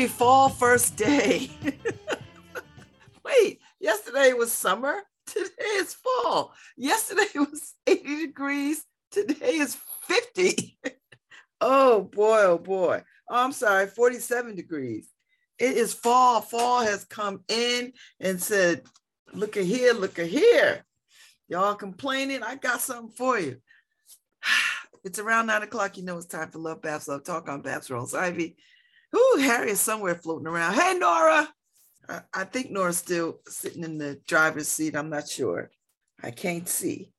Happy fall first day. Wait, yesterday was summer. Today is fall. Yesterday was 80 degrees. Today is 50. oh boy, oh boy. Oh, I'm sorry, 47 degrees. It is fall. Fall has come in and said, look at here, look at here. Y'all complaining? I got something for you. It's around nine o'clock. You know it's time for Love Babz Love Talk on Babz Rawls-Ivy. Ooh, Harry is somewhere floating around. Hey, Nora. I, think Nora's still sitting in the driver's seat. I'm not sure. I can't see.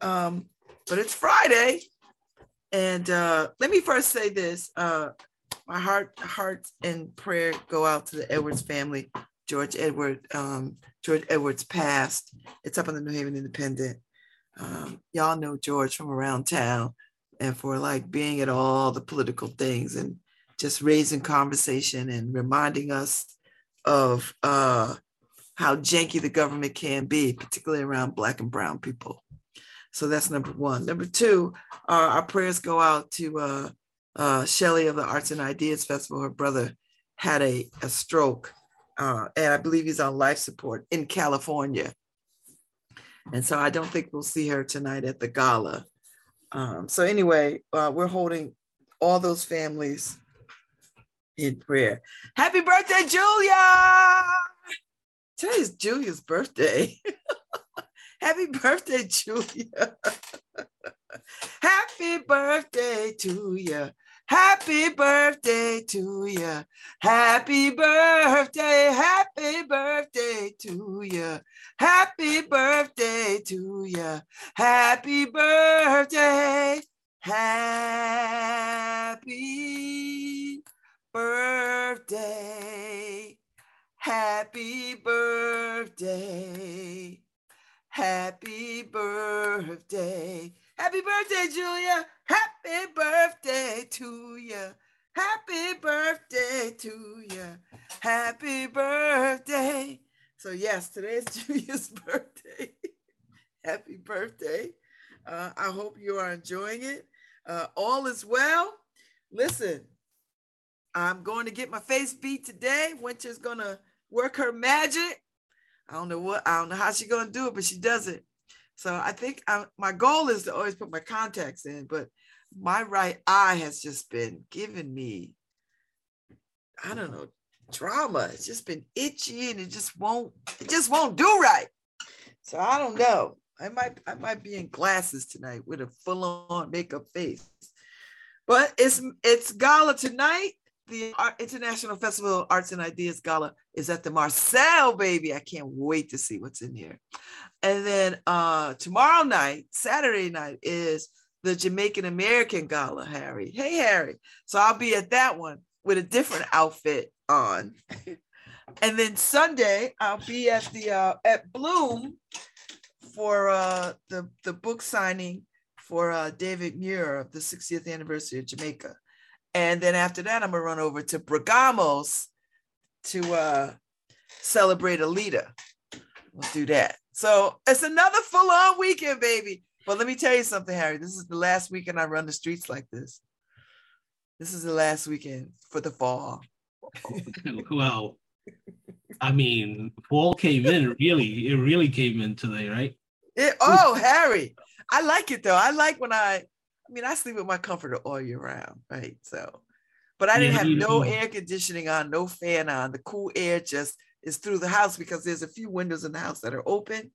Um, but it's Friday. And uh, let me first say this. Uh, my heart, heart and prayer go out to the Edwards family. George Edward, um, George Edwards passed. It's up on the New Haven Independent. Um, y'all know George from around town and for like being at all the political things and just raising conversation and reminding us of uh, how janky the government can be, particularly around Black and Brown people. So that's number one. Number two, our, our prayers go out to uh, uh, Shelly of the Arts and Ideas Festival. Her brother had a, a stroke, uh, and I believe he's on life support in California. And so I don't think we'll see her tonight at the gala. Um, so anyway, uh, we're holding all those families in prayer. Happy birthday, Julia! Today is Julia's birthday. Happy birthday, Julia. Happy birthday to you. Happy birthday to you. Happy birthday, happy birthday to you. Happy birthday to you. Happy birthday. Happy birthday. Happy birthday. Happy birthday. Happy birthday, Julia. Happy birthday to you. Happy birthday to you. Happy birthday. So, yes, today is Julia's birthday. Happy birthday. Uh, I hope you are enjoying it. Uh, all is well. Listen, I'm going to get my face beat today. Winter's going to work her magic. I don't know what, I don't know how she's going to do it, but she does it. So I think I, my goal is to always put my contacts in, but my right eye has just been giving me, I don't know, drama. It's just been itchy and it just won't, it just won't do right. So I don't know. I might, I might be in glasses tonight with a full-on makeup face. But it's it's gala tonight. The International Festival of Arts and Ideas Gala is at the Marcel, baby. I can't wait to see what's in here. And then uh, tomorrow night, Saturday night, is the Jamaican American Gala, Harry. Hey, Harry. So I'll be at that one with a different outfit on. and then Sunday, I'll be at the uh, at Bloom for uh, the, the book signing for uh, David Muir of the 60th anniversary of Jamaica. And then after that, I'm gonna run over to Bragamos to uh, celebrate Alita. We'll do that. So it's another full on weekend, baby. But let me tell you something, Harry. This is the last weekend I run the streets like this. This is the last weekend for the fall. well, I mean, fall came in really, it really came in today, right? It, oh, Harry. I like it though. I like when I, I mean, I sleep with my comforter all year round, right? So, but I didn't have no air conditioning on, no fan on. The cool air just is through the house because there's a few windows in the house that are open.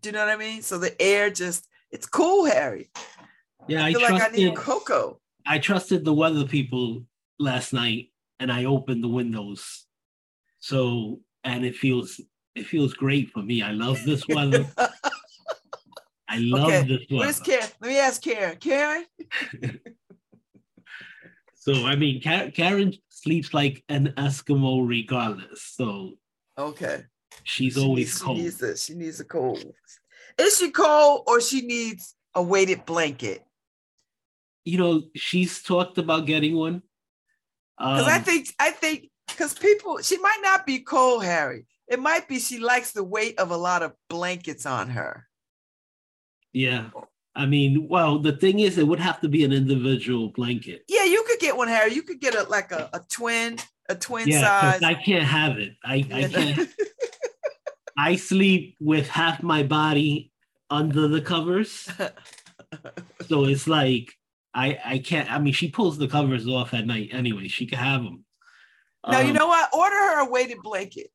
Do you know what I mean? So the air just it's cool, Harry. Yeah, I, I feel trusted, like I need cocoa. I trusted the weather people last night and I opened the windows. So and it feels it feels great for me. I love this weather. I love okay. this weather. Where's Karen? Let me ask Karen. Karen? so I mean Karen sleeps like an Eskimo regardless. So Okay. She's she always needs, cold. She needs, a, she needs a cold. Is she cold or she needs a weighted blanket? You know, she's talked about getting one. Because um, I think I think because people she might not be cold, Harry. It might be she likes the weight of a lot of blankets on her. Yeah. I mean, well, the thing is, it would have to be an individual blanket. Yeah, you could get one, Harry. You could get a like a, a twin, a twin yeah, size. I can't have it. I, I can't. I sleep with half my body under the covers. so it's like I I can't. I mean, she pulls the covers off at night anyway. She can have them. Now um, you know what? Order her a weighted blanket.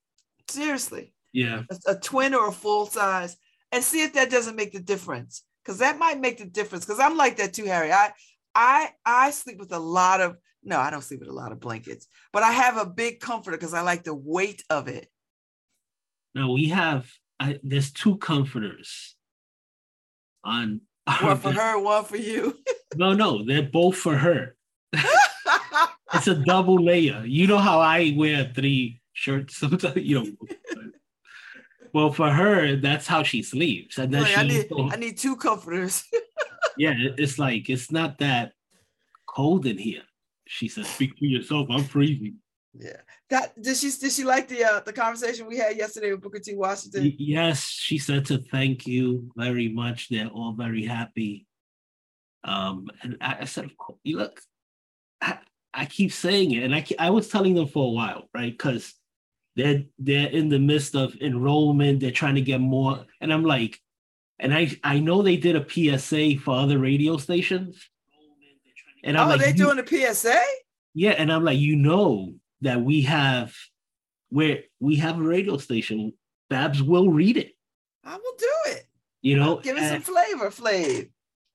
Seriously. Yeah. A, a twin or a full size, and see if that doesn't make the difference. Because that might make the difference. Because I'm like that too, Harry. I I I sleep with a lot of no, I don't sleep with a lot of blankets, but I have a big comforter because I like the weight of it. now we have I, there's two comforters on one for her, one for you. no, no, they're both for her. it's a double layer. You know how I wear three shirts sometimes, you know. Well, for her, that's how she sleeps. And then she I need, I need two comforters. yeah, it's like it's not that cold in here. She says, "Speak for yourself. I'm freezing." Yeah. That did she did she like the uh, the conversation we had yesterday with Booker T. Washington? Yes, she said to thank you very much. They're all very happy. Um, and I, I said, of course, you look, I, I keep saying it, and I I was telling them for a while, right? Because they're they're in the midst of enrollment. They're trying to get more, and I'm like, and I I know they did a PSA for other radio stations. And I'm oh, like, they're doing a PSA. Yeah, and I'm like, you know, that we have where we have a radio station, Babz will read it. I will do it. You know, give it some flavor, Flav.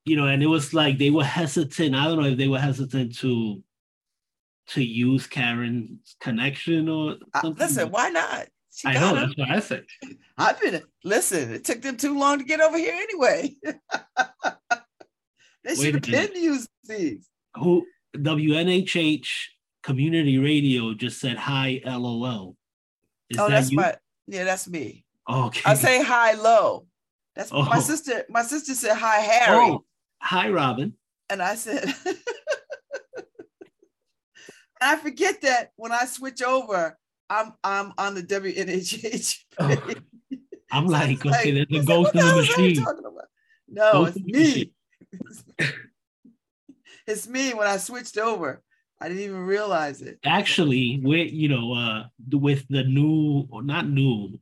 You know, and it was like they were hesitant. I don't know if they were hesitant to to use Karen's connection or uh, listen, why not? She I know that's what I said. I've been listen. It took them too long to get over here anyway. they should have been used these. Who WNHH community radio just said hi, lol. Is oh, that that's you? my yeah, that's me. Okay. I say hi, low. That's oh. my sister. My sister said hi, Harry. Oh, hi, Robin. And I said, I forget that when I switch over, I'm I'm on the WNHH. Oh. I'm like, okay, like, there's a ghost in the machine. No, ghost it's me. it's me when I switched over. I didn't even realize it. Actually, with you know, uh, with the new or not new,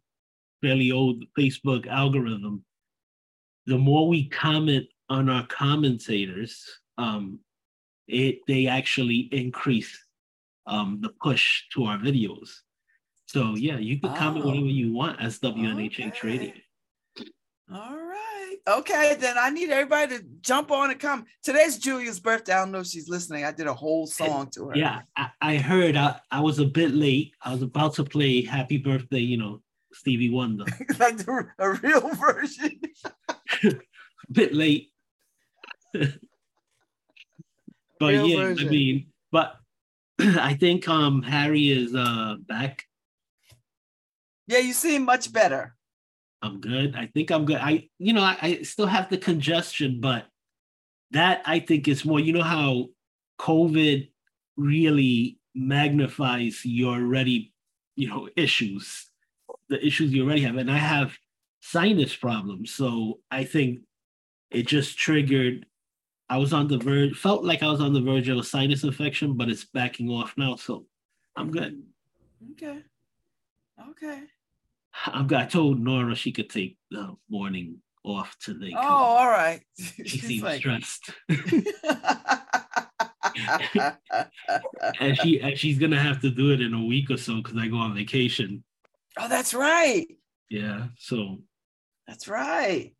fairly old Facebook algorithm, the more we comment on our commentators, um, it they actually increase um, the push to our videos. So yeah, you can comment oh. whatever you want as WNHH okay. Radio. All Okay, then I need everybody to jump on and come. Today's Julia's birthday. I don't know if she's listening. I did a whole song to her. Yeah, I, I heard. I, I was a bit late. I was about to play Happy Birthday, you know, Stevie Wonder. like the, a real version. a bit late. but real yeah, version. I mean, but I think um Harry is uh back. Yeah, you seem much better. I'm good. I think I'm good. I, you know, I, I, still have the congestion, but that I think is more, you know, how COVID really magnifies your already, you know, issues, the issues you already have. And I have sinus problems. So I think it just triggered, I was on the verge, felt like I was on the verge of a sinus infection, but it's backing off now. So I'm good. Okay. Okay. I've got told Nora she could take the morning off today. Oh, all right. She seems like... stressed. and she and she's gonna have to do it in a week or so because I go on vacation. Oh, that's right. Yeah. So. That's right.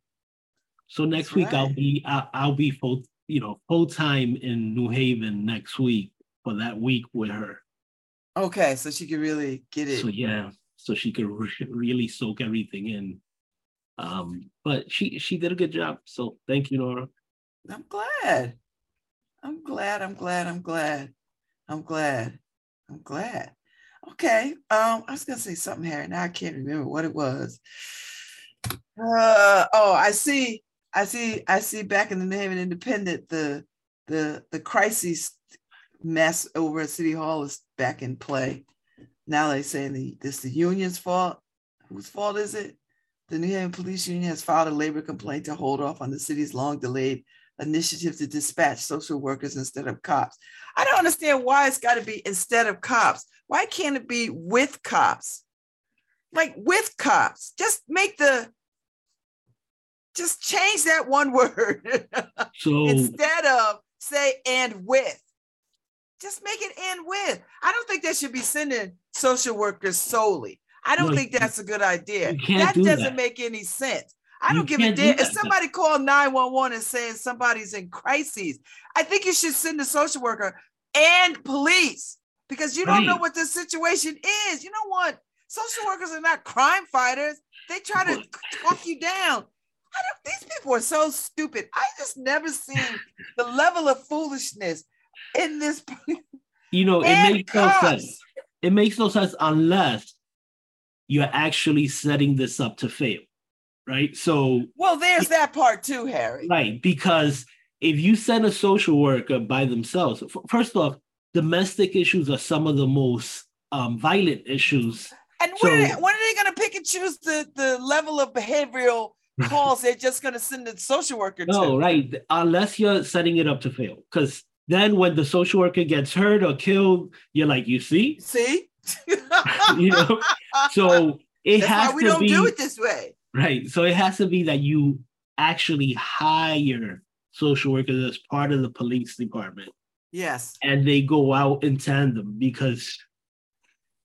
So next that's week right. I'll be I'll, I'll be full you know full time in New Haven next week for that week with her. Okay, so she can really get it. So yeah, so she could re- really soak everything in. Um, but she she did a good job. So thank you, Nora. I'm glad. I'm glad. I'm glad. I'm glad. I'm glad. I'm glad. Okay. Um, I was gonna say something Harry. Now I can't remember what it was. Uh, oh, I see. I see. I see. Back in the New Haven Independent, the the the crisis mess over at City Hall is back in play. Now they're saying the, this the union's fault. Whose fault is it? The New Haven Police Union has filed a labor complaint to hold off on the city's long delayed initiative to dispatch social workers instead of cops. I don't understand why it's got to be instead of cops. Why can't it be with cops? Like with cops. Just make the just change that one word. So instead of say and with. Just make it end with. I don't think they should be sending social workers solely. I don't no, think that's a good idea. That do doesn't that. make any sense. I don't give a damn. If somebody called 911 and saying somebody's in crises, I think you should send a social worker and police because you don't right. know what the situation is. You know what? Social workers are not crime fighters. They try to talk you down. These people are so stupid. I just never seen the level of foolishness in this. You know, it makes cops. no sense. It makes no sense unless you're actually setting this up to fail right? So, well, there's that part too, Harry. Right, because if you send a social worker by themselves, first off, domestic issues are some of the most um, violent issues. And so, when, are they, when are they going to pick and choose the, the level of behavioral calls they're just going to send the social worker no, to? Right. Unless you're setting it up to fail. Because then when the social worker gets hurt or killed, you're like, you see? See? you know? So it That's has we to don't be, do it this way. Right. So it has to be that you actually hire social workers as part of the police department. Yes. And they go out in tandem because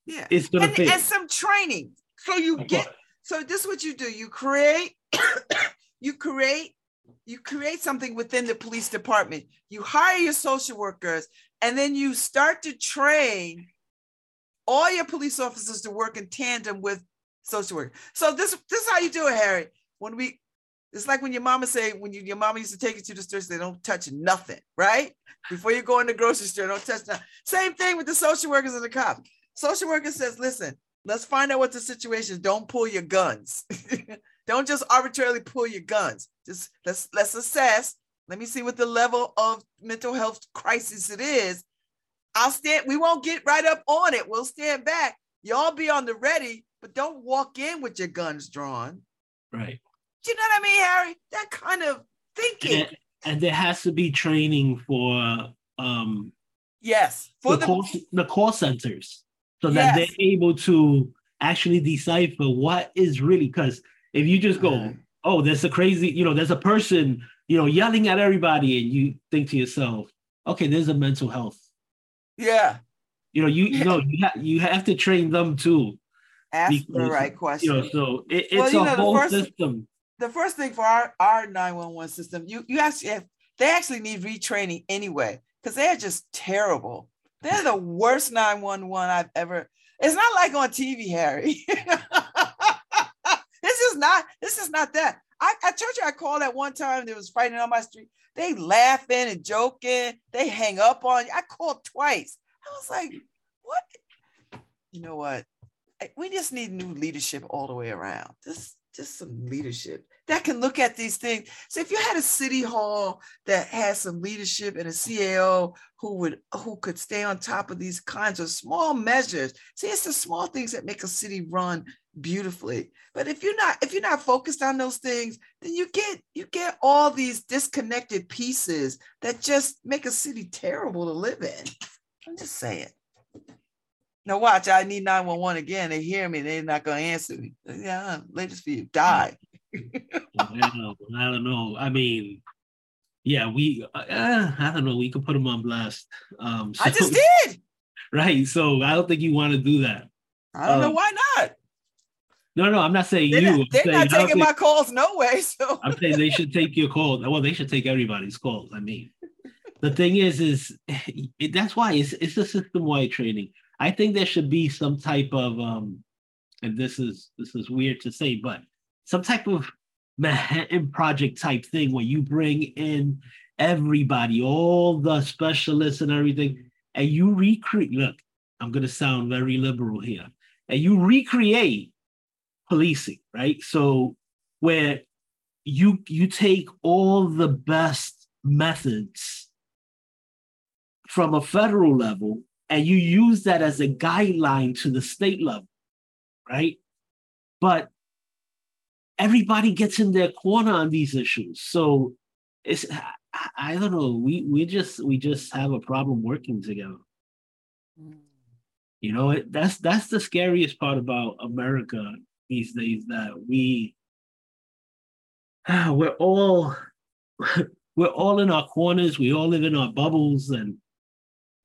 yeah, it's gonna and, and some training. So you get so this is what you do. You create, you create, you create something within the police department. You hire your social workers, and then you start to train all your police officers to work in tandem with social work. So this this is how you do it, Harry. When we it's like when your mama say when you, your mama used to take you to the store, they don't touch nothing, right? Before you go in the grocery store, don't touch nothing. Same thing with the social workers and the cops. Social worker says, listen, let's find out what the situation is. Don't pull your guns. don't just arbitrarily pull your guns. Just let's let's assess. Let me see what the level of mental health crisis it is. I'll stand, we won't get right up on it. We'll stand back. Y'all be on the ready but don't walk in with your guns drawn. Right. Do you know what I mean, Harry? That kind of thinking. And, and there has to be training for um yes for the, the, call, the call centers so that they're able to actually decipher what is really because if you just go, uh-huh. oh, there's a crazy, you know, there's a person, you know, yelling at everybody, and you think to yourself, okay, there's a mental health. Yeah. You know, you, you know, you, ha- you have to train them too ask because, the right question. You know, so it, it's well, a know, whole first, system. The first thing for our, our 911 system, you, you actually have, they actually need retraining anyway, because they're just terrible. They're the worst 911 I've ever. It's not like on TV, Harry. is not, this is not that. I, I told you I called at one time, there was fighting on my street. They laughing and joking. They hang up on you. I called twice. I was like, what? You know what? we just need new leadership all the way around. Just just some leadership that can look at these things. So if you had a city hall that has some leadership and a CAO who would who could stay on top of these kinds of small measures. See, it's the small things that make a city run beautifully. But if you're not if you're not focused on those things, then you get you get all these disconnected pieces that just make a city terrible to live in. I'm just saying. Now watch, I need 911 again. They hear me, they're not gonna answer me. Yeah, latest for you, die. Well, I don't know. I mean, yeah, we uh, I don't know, we could put them on blast. Um so, I just did. Right. So I don't think you want to do that. I don't um, know why not. No, no, I'm not saying they're you. Not, they're saying, not taking my calls no way. So I'm saying they should take your calls. Well, they should take everybody's calls. I mean, the thing is, is it, that's why it's it's a system wide training. I think there should be some type of um, and this is this is weird to say, but some type of Manhattan Project type thing where you bring in everybody, all the specialists and everything, and you recreate. Look, I'm gonna sound very liberal here, and you recreate policing, right? So where you you take all the best methods from a federal level and you use that as a guideline to the state level, right? But everybody gets in their corner on these issues. So it's I, don't know. We we just we just have a problem working together. You know, that's that's the scariest part about America these days. That we we're all we're all in our corners. We all live in our bubbles, and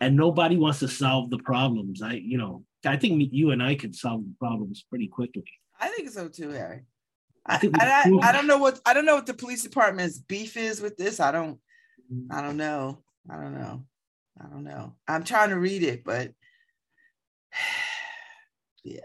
and nobody wants to solve the problems. I you know I think you and I can solve the problems pretty quickly. I think so too, Harry. I, I, I, don't know what I don't know what the police department's beef is with this. I don't I don't know. I don't know. I don't know. I'm trying to read it, but yeah.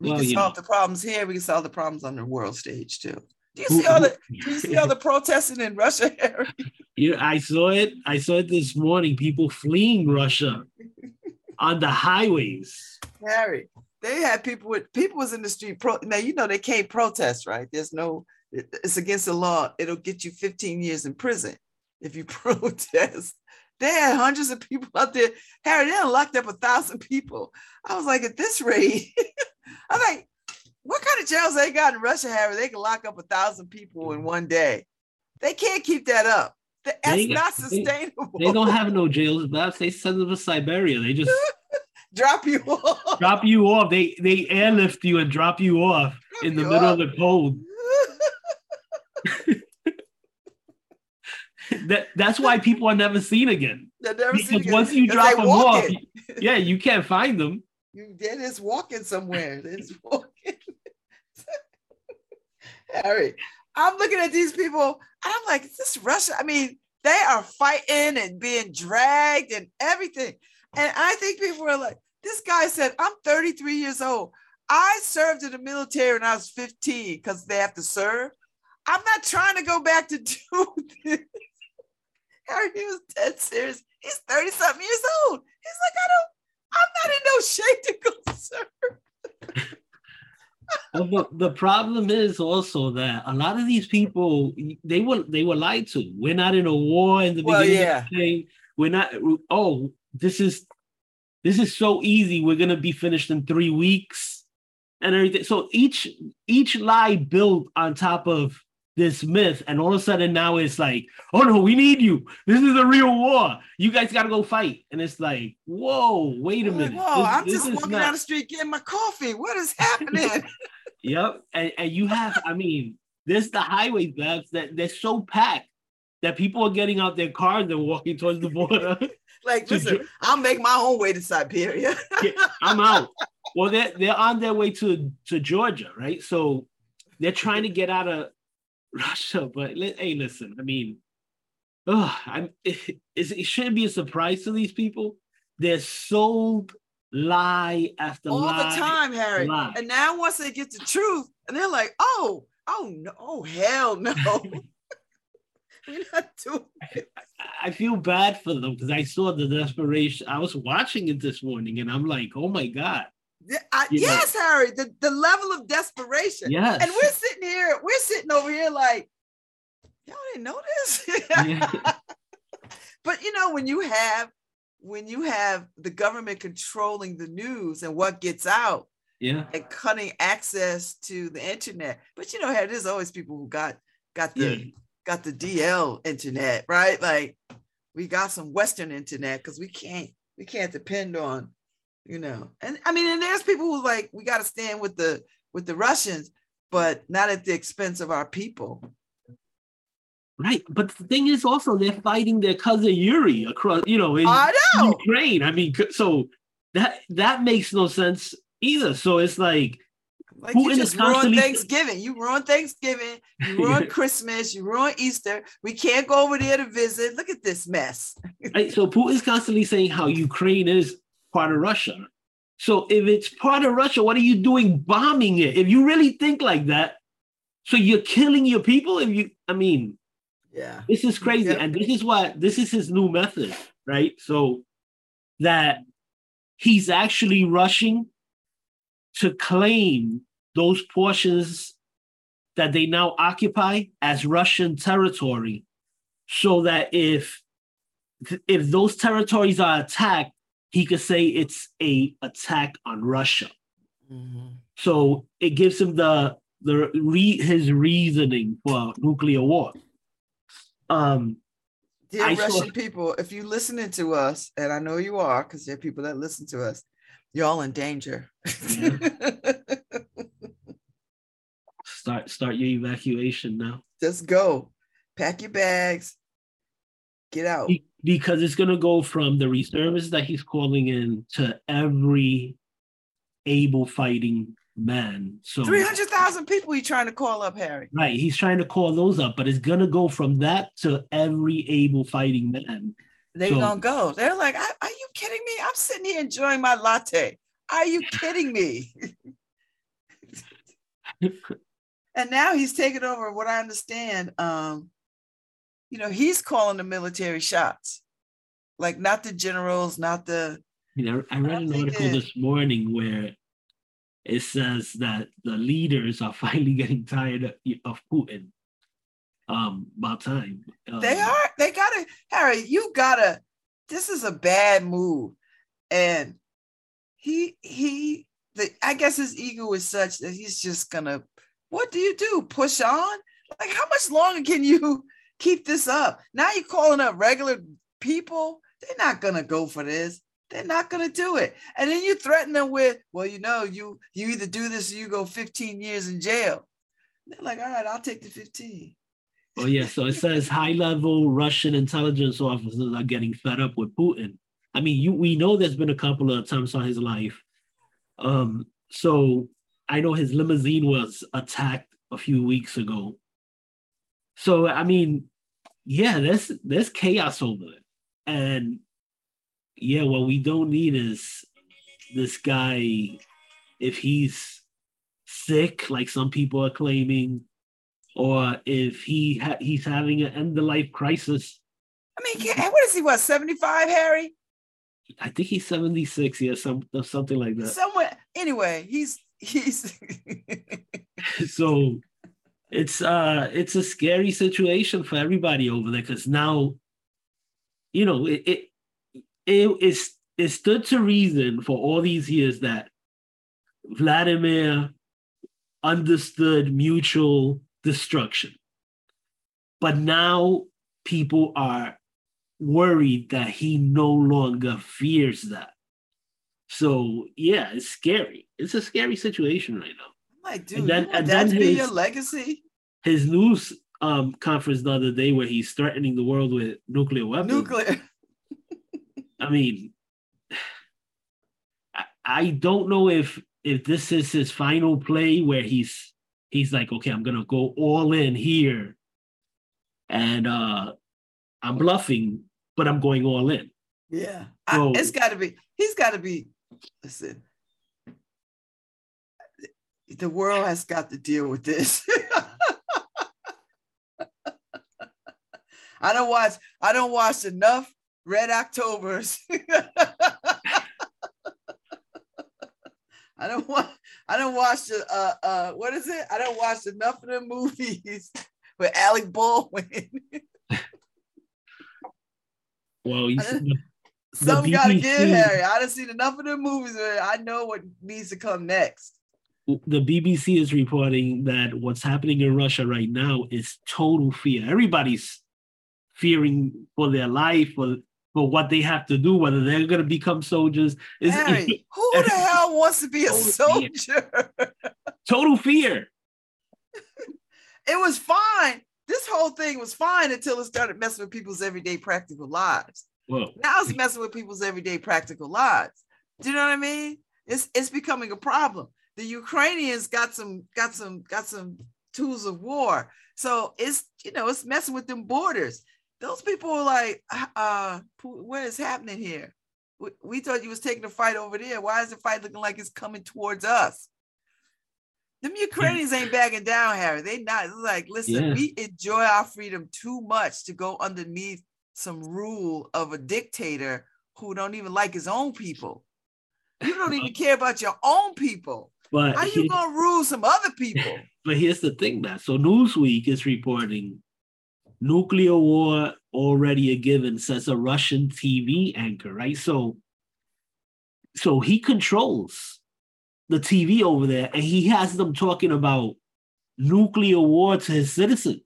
We well, can solve know. the problems here. We can solve the problems on the world stage too. Do you see all the do you see all the protesting in Russia, Harry? Yeah, I saw it. I saw it this morning. People fleeing Russia on the highways. Harry, they had people with people was in the street. Pro, now you know they can't protest, right? There's no. It's against the law. It'll get you 15 years in prison if you protest. They had hundreds of people out there. Harry, they locked up a thousand people. I was like, at this rate, I'm like, what kind of jails they got in Russia, Harry? They can lock up a thousand people in one day. They can't keep that up. That's they, not sustainable. They, they, don't have no jails, but they send them to Siberia. They just drop you off. Drop you off. They they airlift you and drop you off drop in the middle off. of the cold. that that's why people are never seen again. Never because seen once you drop them off, yeah, you can't find them. You they're just walking somewhere. They're just walking. Harry, I'm looking at these people and I'm like, is this Russia? I mean, they are fighting and being dragged and everything. And I think people are like, this guy said, I'm 33 years old. I served in the military when I was 15 because they have to serve. I'm not trying to go back to do this. Harry, he was dead serious. He's 30 something years old. He's like, I don't, I'm not in no shape to go serve. well, the problem is also that a lot of these people they were they were lied to. We're not in a war in the well, beginning. Yeah. Thing. We're not. Oh, this is this is so easy. We're gonna be finished in three weeks and everything. So each each lie built on top of this myth, and all of a sudden now it's like, oh no, we need you. This is a real war. You guys got to go fight. And it's like, whoa, wait a minute. Whoa, this, I'm this just walking not... down the street getting my coffee. What is happening? yep, and, and you have, I mean, there's the highway maps that they're so packed that people are getting out their cars and walking towards the border. like, listen, I'll make my own way to Siberia. yeah, I'm out. Well, they're they're on their way to to Georgia, right? So they're trying to get out of Russia, but hey, listen, I mean, oh, I'm, it, it shouldn't be a surprise to these people. They're sold lie after all lie the time, Harry. Lie. And now once they get the truth, and they're like, oh, oh no, oh hell no. We're not doing it. I feel bad for them because I saw the desperation. I was watching it this morning and I'm like, oh my God. I, yes, know? Harry, the, the level of desperation. Yes. And we're sitting here, we're sitting over here like, y'all didn't know this. Yeah. but you know, when you have when you have the government controlling the news and what gets out, yeah, and cutting access to the internet. But you know, Harry, there's always people who got got the yeah. Got the DL internet, right? Like we got some Western internet because we can't we can't depend on you know. And I mean, and there's people who like we got to stand with the with the Russians, but not at the expense of our people. Right, but the thing is also they're fighting their cousin Yuri across, you know, in I know. Ukraine. I mean, so that that makes no sense either. So it's like like you just ruined Thanksgiving. You ruined Thanksgiving. You ruined Christmas. You ruined Easter. We can't go over there to visit. Look at this mess. right, so Putin's constantly saying how Ukraine is part of Russia. So if it's part of Russia, what are you doing bombing it? If you really think like that, so you're killing your people. If you, I mean, yeah, this is crazy, and this is why this is his new method, right? So that he's actually rushing to claim those portions that they now occupy as Russian territory, so that if if those territories are attacked, he could say it's a attack on Russia. Mm-hmm. So it gives him the the re, his reasoning for nuclear war. Um, Dear I Russian saw... people, if you're listening to us, and I know you are, because there are people that listen to us, you're all in danger. Yeah. start start your evacuation now. Just go. Pack your bags. Get out. Because it's gonna go from the reservists that he's calling in to every able fighting man. So 300,000 people he's trying to call up, Harry. Right. He's trying to call those up, but it's going to go from that to every able fighting man. They're so, to go. They're like, are you kidding me? I'm sitting here enjoying my latte. Are you kidding me? and now he's taken over what I understand. Um, you know, he's calling the military shots, like not the generals, not the. You know, I read an article this morning where it says that the leaders are finally getting tired of, of Putin. Um, about time. Um, they are. They gotta, Harry. You gotta. This is a bad move, and he he. The, I guess his ego is such that he's just gonna. What do you do? Push on? Like how much longer can you keep this up? Now you're calling up regular people. They're not gonna go for this they're not going to do it. And then you threaten them with, well, you know, you you either do this or you go 15 years in jail. And they're like, all right, I'll take the 15. Oh yeah, so it says high-level Russian intelligence officers are getting fed up with Putin. I mean, you we know there's been a couple of attempts on his life. Um, so I know his limousine was attacked a few weeks ago. So I mean, yeah, there's there's chaos over it, and yeah, what we don't need is this guy, if he's sick, like some people are claiming, or if he ha- he's having an end of life crisis. I mean, what is he? What seventy five, Harry? I think he's seventy six. Yeah, some something like that. Somewhere. Anyway, he's he's. so, it's uh it's a scary situation for everybody over there because now, you know, it, it it is it stood to reason for all these years that Vladimir understood mutual destruction. But now people are worried that he no longer fears that. So yeah, it's scary. It's a scary situation right now. I'm like, dude, and then, and then his, your legacy. His news um, conference the other day where he's threatening the world with nuclear weapons. Nuclear. I mean, I, I don't know if if this is his final play where he's he's like, okay, I'm gonna go all in here, and uh I'm bluffing, but I'm going all in. Yeah, so, I, it's got to be. He's got to be. Listen, the world has got to deal with this. I don't watch. I don't watch enough Red Octobers. I don't want. I don't watch the. Uh, uh, what is it? I don't watch enough of the movies with Alec Baldwin. well, you some gotta give Harry. I done seen enough of the movies where I know what needs to come next. The BBC is reporting that what's happening in Russia right now is total fear. Everybody's fearing for their life, for for what they have to do, whether they're going to become soldiers. Is, Harry, who the hell wants to be a soldier? Fear. Total fear. it was fine. This whole thing was fine until it started messing with people's everyday practical lives. Well, now it's messing with people's everyday practical lives. Do you know what I mean? It's it's becoming a problem. The Ukrainians got some got some got some tools of war. So it's you know it's messing with them borders those people were like, uh, what is happening here? We, we thought you was taking the fight over there. Why is the fight looking like it's coming towards us? Them Ukrainians ain't backing down, Harry. They not like, listen, yeah. we enjoy our freedom too much to go underneath some rule of a dictator who don't even like his own people. You don't even care about your own people. But how you gonna rule some other people? But here's the thing, man. So Newsweek is reporting nuclear war already a given, says a Russian TV anchor, right? So, so he controls the TV over there, and he has them talking about nuclear war to his citizens.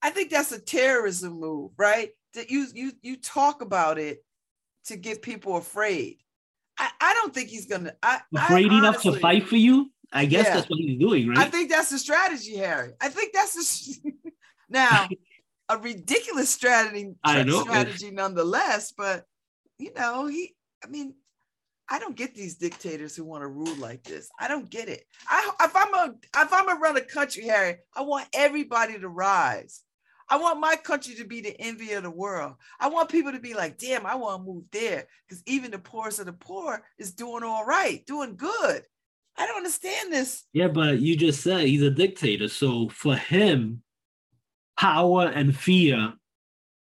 I think that's a terrorism move, right? That you you you talk about it to get people afraid. I, I don't think he's gonna. I, afraid I, enough honestly, to fight for you. I guess yeah, that's what he's doing, right? I think that's the strategy, Harry. I think that's the now a ridiculous strategy. I know strategy nonetheless, but you know he. I mean, I don't get these dictators who want to rule like this. I don't get it. I if I'm a if I'm a run a country, Harry, I want everybody to rise. I want my country to be the envy of the world. I want people to be like, damn, I want to move there. Because even the poorest of the poor is doing all right, doing good. I don't understand this. Yeah, but you just said he's a dictator. So for him, power and fear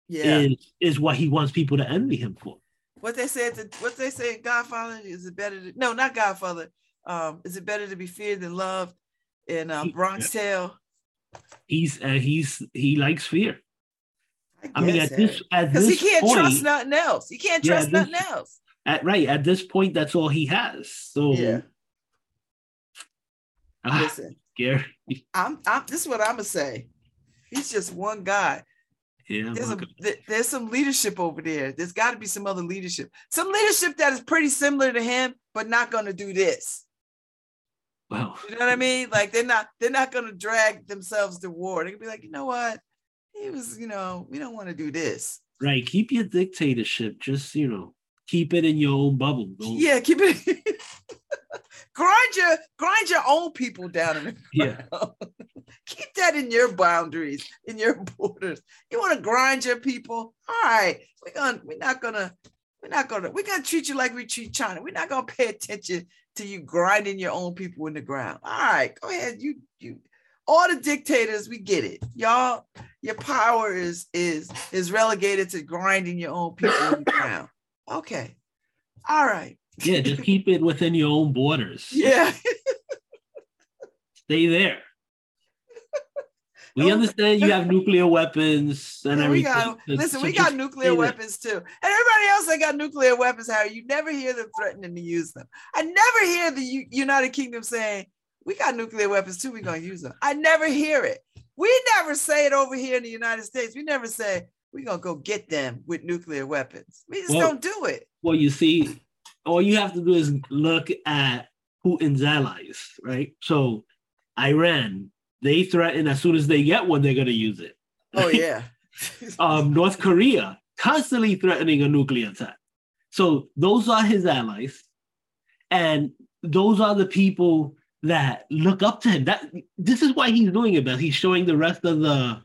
yeah. is, is what he wants people to envy him for what they said to what they say Godfather is it better to no not Godfather um is it better to be feared than loved in um, Bronx Tale he's uh, he's he likes fear. I, I mean at this at this he can't point, trust nothing else. He can't trust yeah, nothing else. at right at this point that's all he has. So yeah. ah, listen. Gary. I'm I'm this is what I'm gonna say. He's just one guy. Yeah, there's, a, there's some leadership over there. There's got to be some other leadership, some leadership that is pretty similar to him, but not going to do this. Wow. You know what I mean? Like they're not they're not going to drag themselves to war. They're gonna be like, you know what? He was, you know, we don't want to do this. Right. Keep your dictatorship. Just you know, keep it in your own bubble. Don't... Yeah, keep it. grind your grind your own people down in the yeah. Keep that in your boundaries, in your borders. You want to grind your people? All right, we're gonna we're not gonna we're not gonna we're gonna treat you like we treat China. We're not gonna pay attention to you grinding your own people in the ground. All right, go ahead. You you all the dictators, we get it. Y'all, your power is is is relegated to grinding your own people in the ground. Okay. All right. Yeah, just keep it within your own borders. Yeah. Stay there. We understand you have nuclear weapons and yeah, everything. Got, listen, so we got nuclear weapons too. And everybody else that got nuclear weapons, Harry, you never hear them threatening to use them. I never hear the U- United Kingdom saying, we got nuclear weapons too, we're going to use them. I never hear it. We never say it over here in the United States. We never say, we're going to go get them with nuclear weapons. We just well, don't do it. Well, you see, all you have to do is look at Putin's allies, right? So Iran, they threaten as soon as they get one, they're going to use it. Oh yeah. um, North Korea constantly threatening a nuclear attack. So those are his allies, and those are the people that look up to him. That this is why he's doing it, but he's showing the rest of the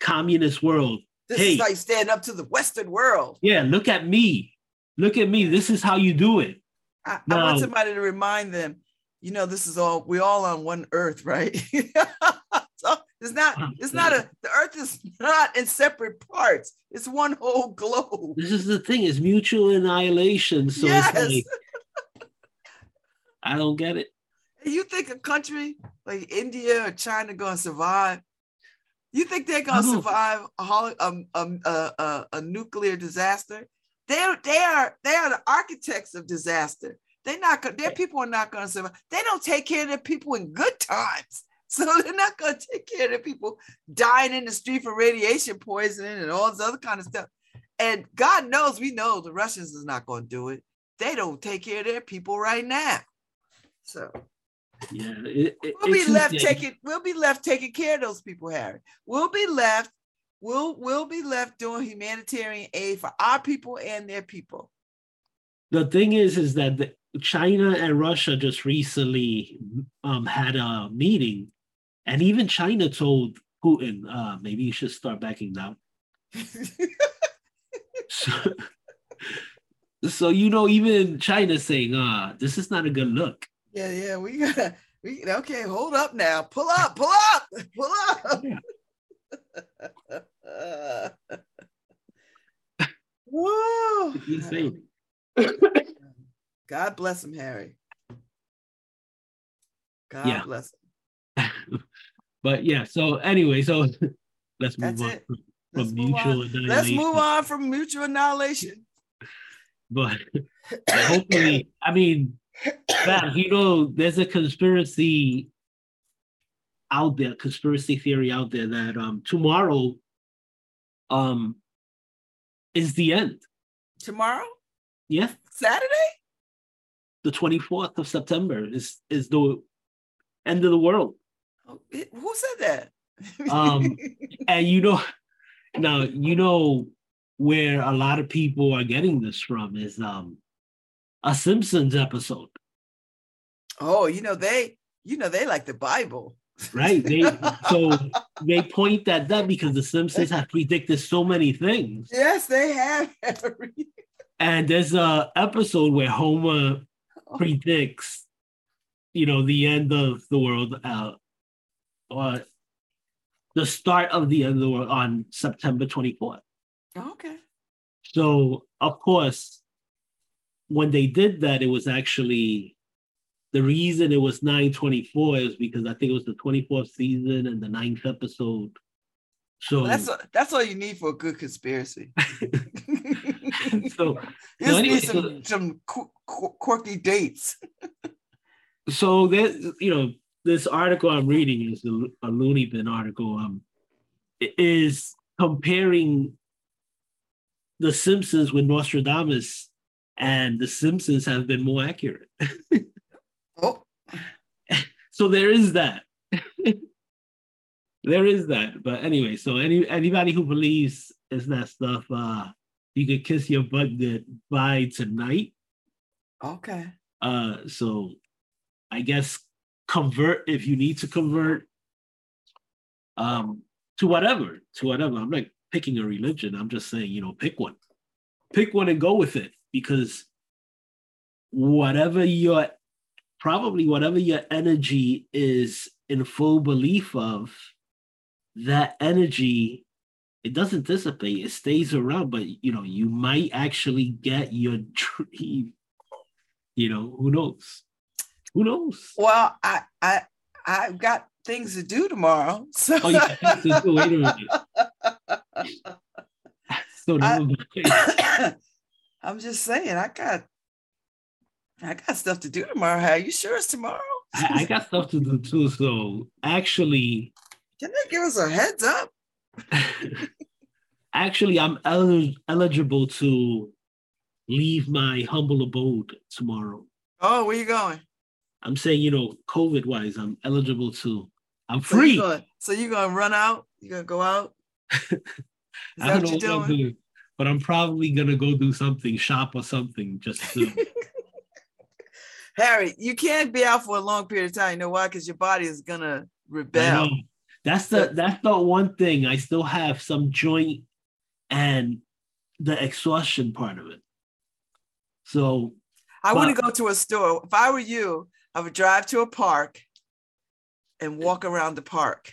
communist world. This hey, is how you stand up to the Western world. Yeah, look at me. Look at me. This is how you do it. I, now, I want somebody to remind them you know, this is all we're all on one earth, right? so it's not it's not a the earth is not in separate parts. It's one whole globe. This is the thing, it's mutual annihilation. So yes. like I don't get it. You think a country like India or China gonna survive? You think they're gonna survive a, a, um, um, a, a, a nuclear disaster? They're they are they are the architects of disaster. They're not their people are not going to survive. They don't take care of their people in good times. So they're not going to take care of their people dying in the street for radiation poisoning and all this other kind of stuff. And God knows, we know the Russians is not going to do it. They don't take care of their people right now. So yeah, it, it, we'll be left taking we'll be left taking care of those people, Harry. We'll be left we'll we'll be left doing humanitarian aid for our people and their people. The thing is, is that the, China and Russia just recently um, had a meeting, and even China told Putin, uh, maybe you should start backing down. so, so, you know, even China saying, uh, this is not a good look. Yeah, yeah, we gotta, we okay, hold up now, pull up, pull up, pull up. Whoa. Insane. God bless him, Harry. God yeah. bless him. but yeah, so anyway, so let's move That's on it. from, let's mutual annihilation. Let's move on from mutual annihilation. But hopefully, I mean, you know, there's a conspiracy out there, conspiracy theory out there that um tomorrow, um, is the end. Tomorrow? Yeah. Saturday? The 24th of September is is the end of the world. Who said that? um and you know now you know where a lot of people are getting this from is um a Simpsons episode. Oh, you know they you know they like the Bible. Right. They so they point at that because the Simpsons have predicted so many things. Yes, they have. and there's a episode where Homer. Predicts, you know, the end of the world, uh, or the start of the end of the world on September 24th. okay. So of course, when they did that, it was actually the reason it was 924 is because I think it was the 24th season and the ninth episode. So well, that's that's all you need for a good conspiracy. so, so anyway, some, so, some quirky dates. so there, you know, this article I'm reading is a, a Looney Bin article. Um, is comparing the Simpsons with Nostradamus, and the Simpsons have been more accurate. oh, so there is that. there is that. But anyway, so any anybody who believes is that stuff, uh, you could kiss your butt good by tonight. Okay. Uh, so I guess convert if you need to convert. Um, to whatever, to whatever. I'm not picking a religion. I'm just saying, you know, pick one, pick one and go with it because whatever your probably whatever your energy is in full belief of, that energy it doesn't dissipate it stays around but you know you might actually get your dream you know who knows? Who knows? Well i i i've got things to do tomorrow so. Oh, to wait a minute. So I, i'm just saying i got i got stuff to do tomorrow. Are you sure it's tomorrow? I, I got stuff to do too so actually can they give us a heads up? Actually, I'm el- eligible to leave my humble abode tomorrow. Oh, where you going? I'm saying, you know, COVID wise, I'm eligible to. I'm free. So you're gonna, so you're gonna run out? You're gonna go out? I don't know what you're doing? but I'm probably gonna go do something, shop or something, just to. Harry, you can't be out for a long period of time. You know why? Because your body is gonna rebel. That's the that's the one thing I still have some joint and the exhaustion part of it. So I want to go to a store. If I were you, I would drive to a park and walk around the park.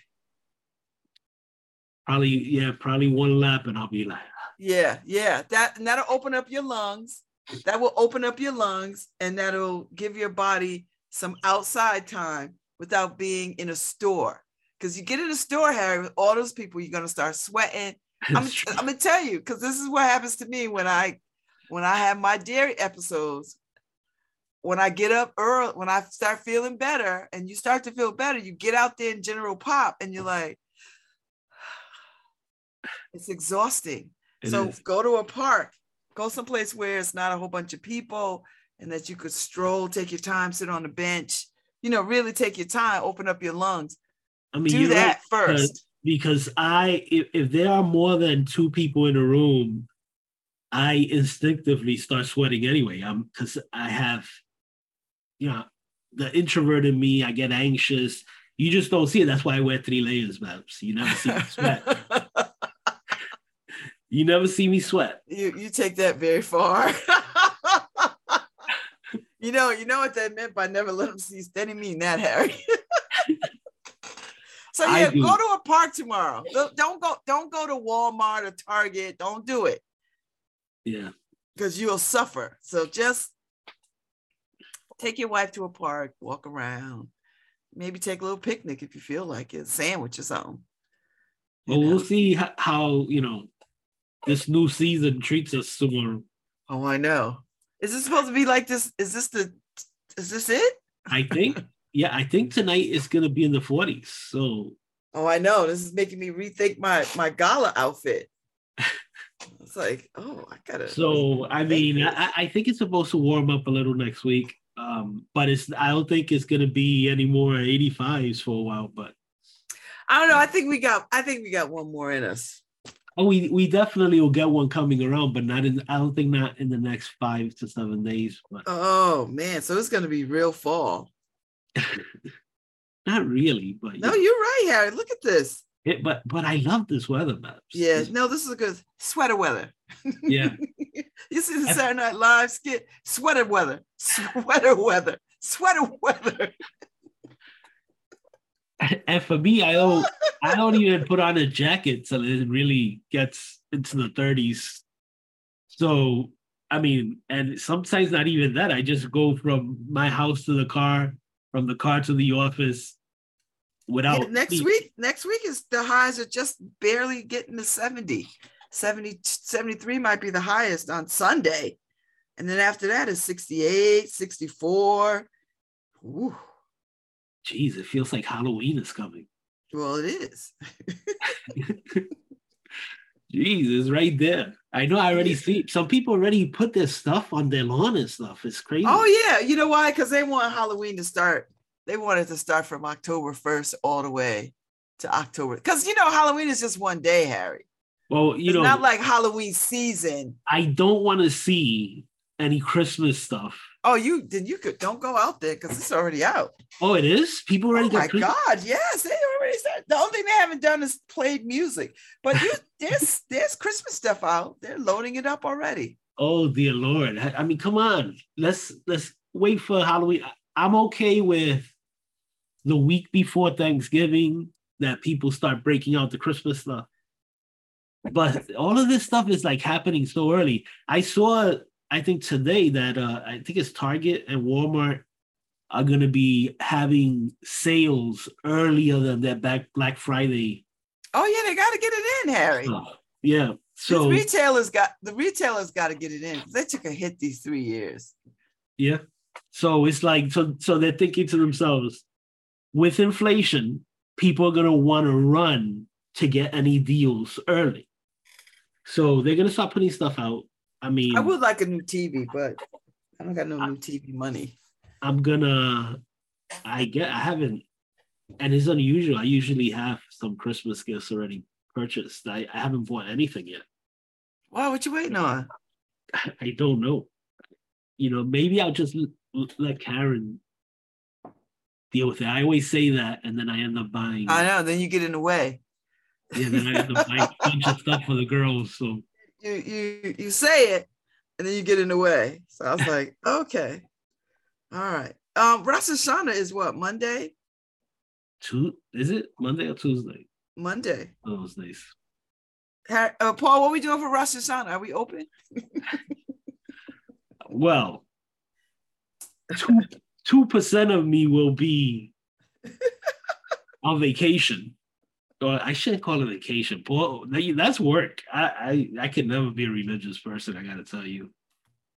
Probably, yeah, probably one lap, and I'll be like, yeah, yeah. That and that'll open up your lungs. That will open up your lungs, and that'll give your body some outside time without being in a store. Because you get in a store, Harry, with all those people, you're gonna start sweating. I'm, I'm, gonna tell you, because this is what happens to me when I when I have my dairy episodes. When I get up early, when I start feeling better, and you start to feel better, you get out there in general pop, and you're like, it's exhausting. It so is. go to a park, go someplace where it's not a whole bunch of people, and that you could stroll, take your time, sit on the bench. You know, really take your time, open up your lungs I mean, do that right, first. Because I, if, if there are more than two people in a room, I instinctively start sweating anyway. I'm because I have, you know, the introvert in me. I get anxious. You just don't see it. That's why I wear three layers, Babz. You never see me sweat. you never see me sweat. You you take that very far. you know, you know what that meant by never let them see. That didn't mean that, Harry. So yeah, go to a park tomorrow. Don't go, don't go to Walmart or Target. Don't do it. Yeah. Because you'll suffer. So just take your wife to a park, walk around, maybe take a little picnic if you feel like it, sandwich or something. Well, know? we'll see how, how, you know this new season treats us tomorrow. Oh, I know. Is this supposed to be like this? Is this the? Is this it? I think yeah, I think tonight is gonna be in the 40s. So oh, I know. This is making me rethink my my gala outfit. it's like, oh, I gotta. So I mean, I, I think it's supposed to warm up a little next week. Um, but it's I don't think it's gonna be any more 85s for a while. But I don't know. I think we got I think we got one more in us. Oh, we we definitely will get one coming around, but not in. I don't think not in the next five to seven days. But oh man, so it's gonna be real fall. not really, but no, you're right, Harry. Look at this. It, but but I love this weather map. Yeah, no, this is a good sweater weather. Yeah. you see the Saturday Night Live skit? Sweater weather, sweater weather, sweater weather. and for me, I don't I don't even put on a jacket till it really gets into the 30s. So I mean, and sometimes not even that. I just go from my house to the car, from the car to the office without yeah, next week. Next week is the highs are just barely getting to 70. 70 73 might be the highest on Sunday. And then after that is 68, 64. Ooh. Jeez, it feels like Halloween is coming. Well, it is. Jeez, it's right there. I know I already see some people already put their stuff on their lawn and stuff. It's crazy. Oh, yeah. You know why? Because they want Halloween to start. They wanted to start from October 1st all the way to October. Because you know, Halloween is just one day, Harry. Well, you it's know, not like Halloween season. I don't want to see any Christmas stuff Oh, you then you could don't go out there because it's already out. Oh, it is. People already. Oh my God! Yes, they The only thing they haven't done is played music, but you, there's there's Christmas stuff out. They're loading it up already. Oh dear Lord! I mean, come on. Let's let's wait for Halloween. I'm okay with the week before Thanksgiving that people start breaking out the Christmas stuff. But all of this stuff is like happening so early. I saw I think today that uh, I think it's Target and Walmart are going to be having sales earlier than that back Black Friday. Oh yeah, they got to get it in, Harry. Uh, yeah. So These retailers got the retailers got to get it in. They took a hit these three years. Yeah. So it's like so so they're thinking to themselves, with inflation, people are gonna want to run to get any deals early. So they're gonna start putting stuff out I mean, I would like a new TV, but I don't got no I, new TV money. I'm gonna. I get. I haven't, and it's unusual. I usually have some Christmas gifts already purchased. I, I haven't bought anything yet. Wow, what you waiting on? I don't know. You know, maybe I'll just let Karen deal with it. I always say that, and then I end up buying. I know. Then you get in the way. Yeah, then I end up buying a bunch of stuff for the girls. So you you you say it and then you get in the way. So I was like, okay. All right. Um Rosh Hashanah is what, Monday? Two is it Monday or Tuesday? Monday. Oh, nice. Uh, Paul, what are we doing for Rosh Hashanah? Are we open? well, two two percent of me will be on vacation or I shouldn't call it vacation. Paul, that's work. I, I I could never be a religious person. I got to tell you,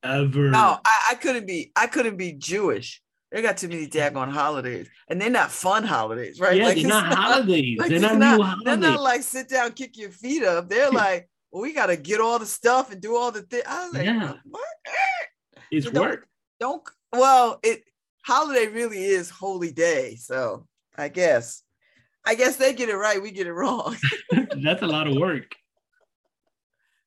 ever. No, I, I couldn't be. I couldn't be Jewish. They got too many daggone holidays, and they're not fun holidays, right? Yeah, like, they're not, not holidays. Like, they're, not, not holidays. They're not like sit down, kick your feet up. They're like, well, we got to get all the stuff and do all the things. I was like, yeah. what? It's work. Don't, don't. Well, it holiday really is holy day, so I guess. I guess they get it right, we get it wrong. That's a lot of work.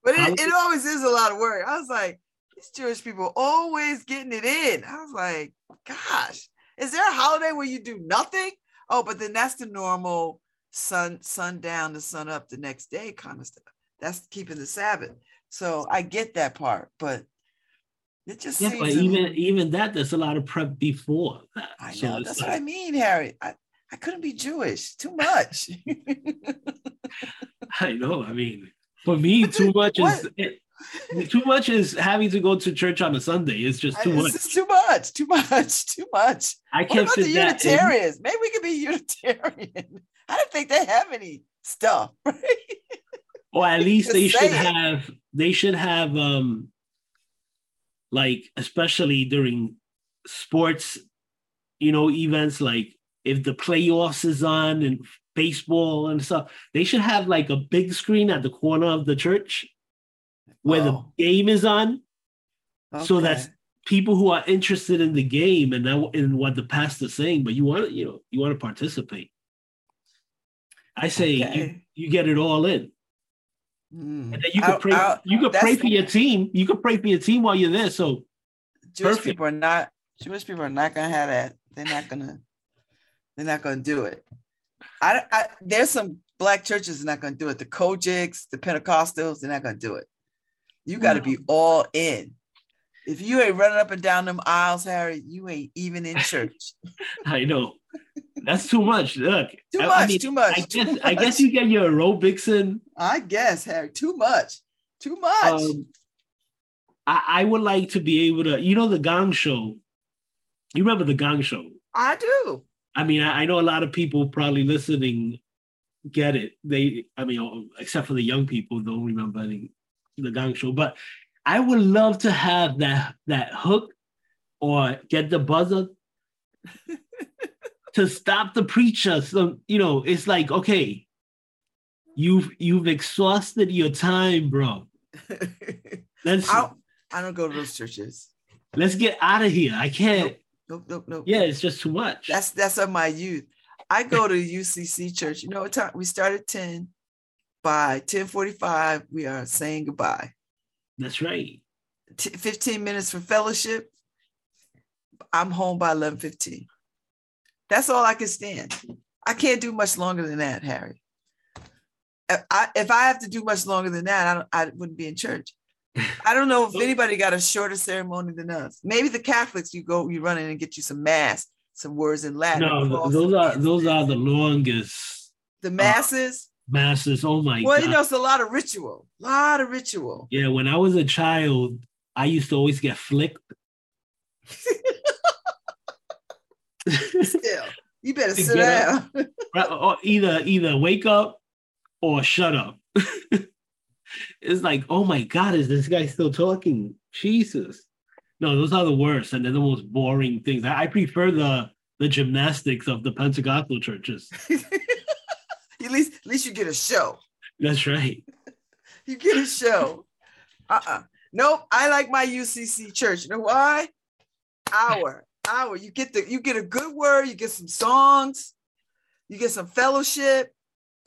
But it, it always is a lot of work. I was like, these Jewish people always getting it in. I was like, gosh, is there a holiday where you do nothing? Oh, but then that's the normal sun sundown to sun up the next day kind of stuff. That's keeping the Sabbath. So I get that part, but it just yeah, but even even that there's a lot of prep before that. I know so that's like, what I mean, Harry. I, I couldn't be Jewish. Too much. I know. I mean, for me, too much is it, too much is having to go to church on a Sunday. It's just too much. It's too much. Too much. Too much. I can't what about the Unitarians? In. Maybe we could be Unitarian. I don't think they have any stuff. Right? Or at least they should it. have. They should have. um like especially during sports you know events like if the playoffs is on and baseball and stuff, they should have like a big screen at the corner of the church where oh. the game is on. Okay. So that's people who are interested in the game and in what the pastor's saying, but you want to, you know, you want to participate. I say okay. you, you get it all in. Mm. And then you can pray. I'll, you can pray for your team. You can pray for your team while you're there. So Jewish perfect. people are not Jewish people are not gonna have that. They're not gonna. They're not gonna do it. I, I there's some black churches are not gonna do it. The COGICs, the Pentecostals, they're not gonna do it. You got to be all in. If you ain't running up and down them aisles, Harry, you ain't even in church. I know. That's too much. Look, too I, much. I mean, too much. I guess. Much. I guess you get your aerobics in. I guess, Harry. Too much. Too much. Um, I, I would like to be able to. You know the Gong Show. You remember the Gong Show? I do. I mean, I, I know a lot of people probably listening get it. They, I mean, except for the young people, don't remember any, the Gong Show. But I would love to have that that hook or get the buzzer to stop the preacher. So you know, it's like okay, you've you've exhausted your time, bro. Let's. I, I don't go to those churches. Let's get out of here. I can't. Nope, nope, nope. Yeah, it's just too much. That's that's of my youth. I go to UCC church. You know what time we start at 10. By 1045, we are saying goodbye. That's right. T- 15 minutes for fellowship. I'm home by 11:15. That's all I can stand. I can't do much longer than that, Harry. If I, if I have to do much longer than that, I, I wouldn't be in church. I don't know if oh. anybody got a shorter ceremony than us. Maybe the Catholics, you go, you run in and get you some mass, some words in Latin. No, those are those are the longest. The masses. Masses. Oh my well, God. you know, it's a lot of ritual. A lot of ritual. Yeah, when I was a child, I used to always get flicked. Still, you better sit down. or either either wake up or shut up. it's like, oh my God, is this guy still talking? Jesus. No, those are the worst, and they're the most boring things. I, I prefer the the gymnastics of the Pentecostal churches. at least, at least you get a show. That's right. you get a show. Uh-uh. Nope. I like my UCC church. You know why? Hour, hour. You get the you get a good word. You get some songs. You get some fellowship.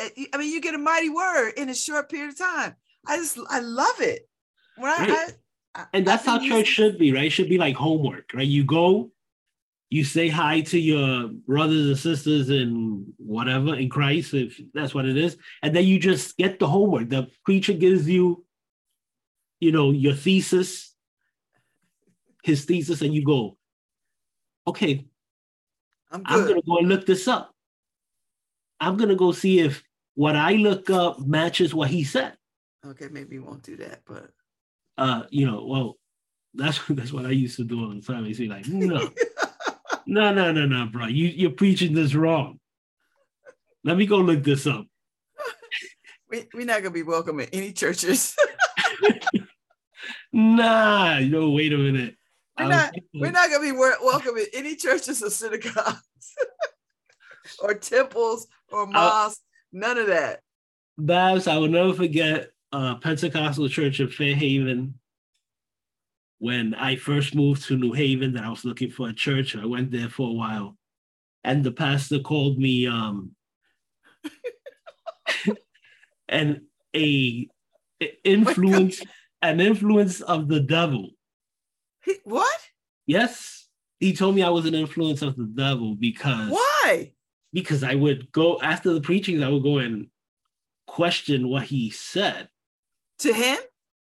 I mean, you get a mighty word in a short period of time. I just I love it. When I, right. I, and that's how church should be, right? It should be like homework, right? You go, you say hi to your brothers and sisters and whatever in Christ, if that's what it is, and then you just get the homework. The preacher gives you, you know, your thesis, his thesis, and you go, okay, I'm, I'm gonna go and look this up. I'm gonna go see if what I look up matches what he said. Okay, maybe you won't do that, but uh, you know, well, that's that's what I used to do all the time. I say like, no, no, no, no, no, bro, you you're preaching this wrong. Let me go look this up. we, we're not gonna be welcome in any churches. nah, no, wait a minute. We're not, we're not gonna be welcome in any churches or synagogues or temples or mosques. None of that. Babz, I will never forget uh, Pentecostal church in Fairhaven when I first moved to New Haven that I was looking for a church. I went there for a while. And the pastor called me um and a influence an influence of the devil. What? Yes. He told me I was an influence of the devil because why? Because I would go after the preachings, I would go and question what he said. To him?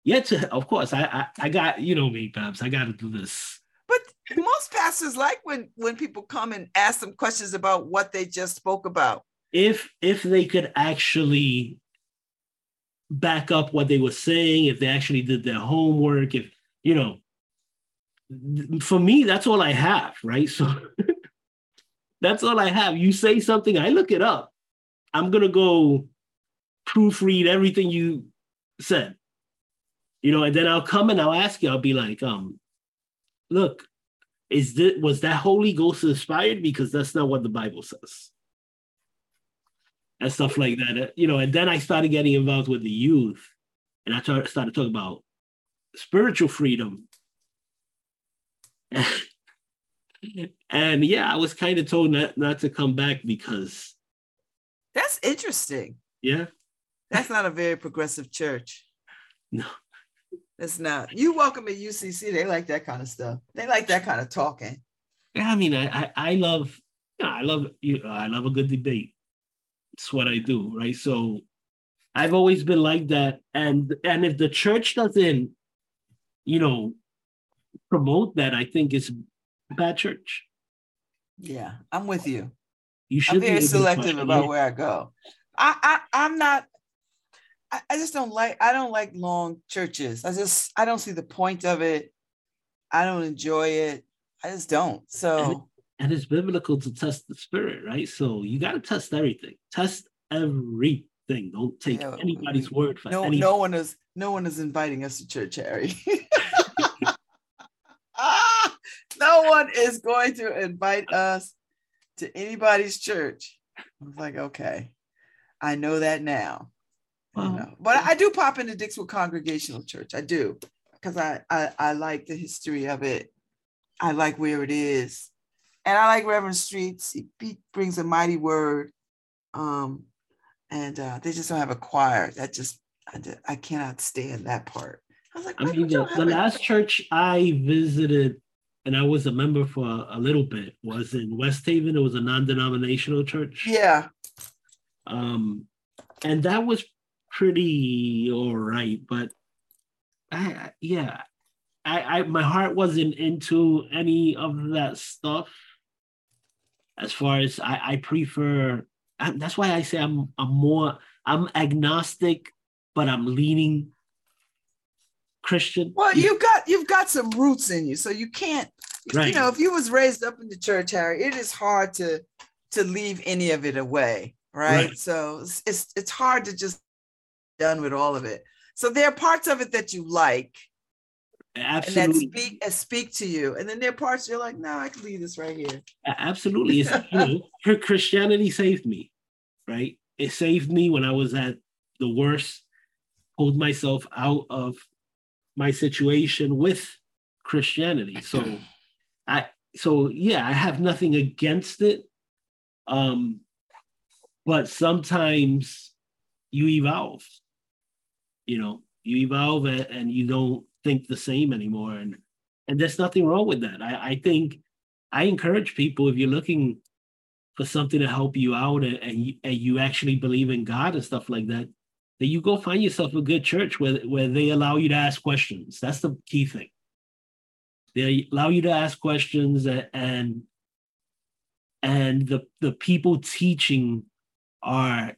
Yeah, to of course. I I, I got you know me, Babz. I got to do this. But most pastors like when when people come and ask them questions about what they just spoke about. If if they could actually back up what they were saying, if they actually did their homework, if you know, for me, that's all I have, right? So that's all I have. You say something, I look it up. I'm gonna go proofread everything you said. You know, and then I'll come and I'll ask you, I'll be like, um, look, is this was that Holy Ghost inspired? Because that's not what the Bible says. And stuff like that. You know, and then I started getting involved with the youth. And I started, started talking about spiritual freedom. and yeah, I was kind of told not, not to come back because that's interesting. Yeah. That's not a very progressive church. No. It's not. You welcome at UCC. They like that kind of stuff. They like that kind of talking. Yeah, I mean, I I, I love, you know, I love you. I love a good debate. It's what I do, right? So, I've always been like that, and and if the church doesn't, you know, promote that, I think it's bad church. Yeah, I'm with you. You should I'm very selective about where I go. I, I I'm not I, I just don't like I don't like long churches. I just I don't see the point of it. I don't enjoy it. I just don't. So and, and it's biblical to test the spirit, right? So you got to test everything. Test everything. Don't take yeah, anybody's mm, word for no. Anything. No one is no one is inviting us to church, Harry. no one is going to invite us to anybody's church. I was like, okay, I know that now. You know? But I do pop into Dixwell Congregational Church. I do because I, I I like the history of it. I like where it is, and I like Reverend Streets. He, he brings a mighty word, um, and uh, they just don't have a choir. That just I, I cannot stand that part. I was like, I mean, the, the last church I visited and I was a member for a, a, little bit was in West Haven. It was a non-denominational church. Yeah. Um, and that was pretty all right, but I yeah, I, I my heart wasn't into any of that stuff. As far as I, I prefer, I, that's why I say I'm I'm more I'm agnostic, but I'm leaning Christian. Well, you've got you've got some roots in you, so you can't. Right. You know, if you was raised up in the church, Harry, it is hard to to leave any of it away, right? right. So it's, it's it's hard to just done with all of it. So there are parts of it that you like. Absolutely. And that speak speak to you. And then there are parts you're like, no, I can leave this right here. Absolutely. It's, you know, her Christianity saved me, right? It saved me when I was at the worst, pulled myself out of my situation with Christianity. So I so yeah, I have nothing against it. Um, but sometimes you evolve you know you evolve and you don't think the same anymore. And and there's nothing wrong with that. I, I think i encourage people if you're looking for something to help you out and, and, you, and you actually believe in god and stuff like that that you go find yourself a good church where, where they allow you to ask questions. That's the key thing. They allow you to ask questions and and the the people teaching are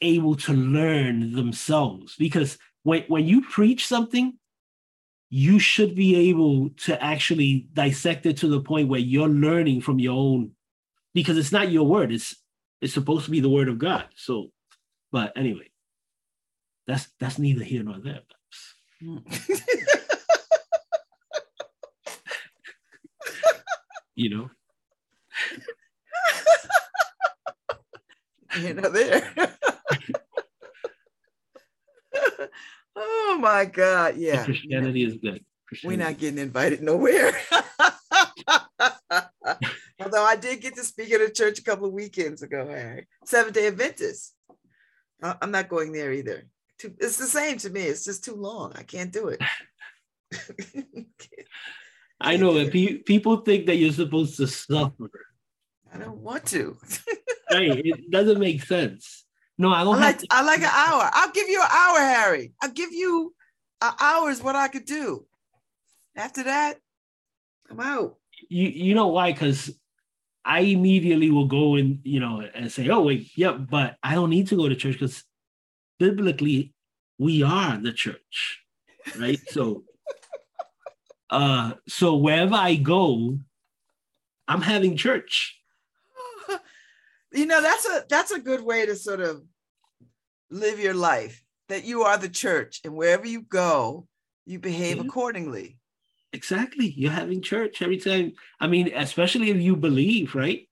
able to learn themselves. Because when, when you preach something you should be able to actually dissect it to the point where you're learning from your own. Because it's not your word it's it's supposed to be the word of god. So but anyway that's that's neither here nor there. You know? You know there oh my God. Yeah. Christianity is good. We're not getting invited nowhere. Although I did get to speak at a church a couple of weekends ago, Harry. Seventh day Adventist. I'm not going there either. It's the same to me. It's just too long. I can't do it. I know that people think that you're supposed to suffer. I don't want to. right. It doesn't make sense. No, I don't I like, to- I like an hour. I'll give you an hour, Harry. I'll give you an hour is what I could do. After that, I'm out. You you know why? Because I immediately will go and you know and say, oh wait, yep, but I don't need to go to church because biblically we are the church, right? so uh so wherever I go, I'm having church you know that's a that's a good way to sort of live your life that you are the church and wherever you go you behave yeah. accordingly exactly you're having church every time i mean especially if you believe right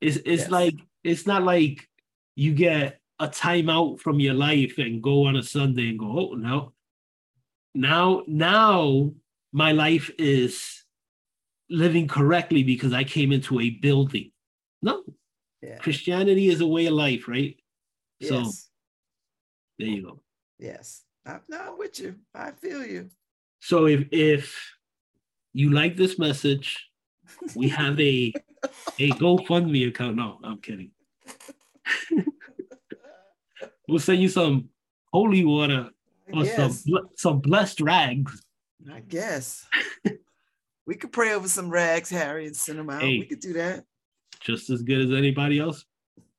it's it's yes. like it's not like you get a timeout from your life and go on a sunday and go oh no now now my life is living correctly because I came into a building. No. Yeah. Christianity is a way of life, right? Yes. So there you go. Yes. I'm not with you. I feel you. So if if you like this message, we have a a GoFundMe account. No, I'm kidding. we'll send you some holy water or some some blessed rags. I guess. we could pray over some rags, Harry, and send them out. Hey, we could do that. Just as good as anybody else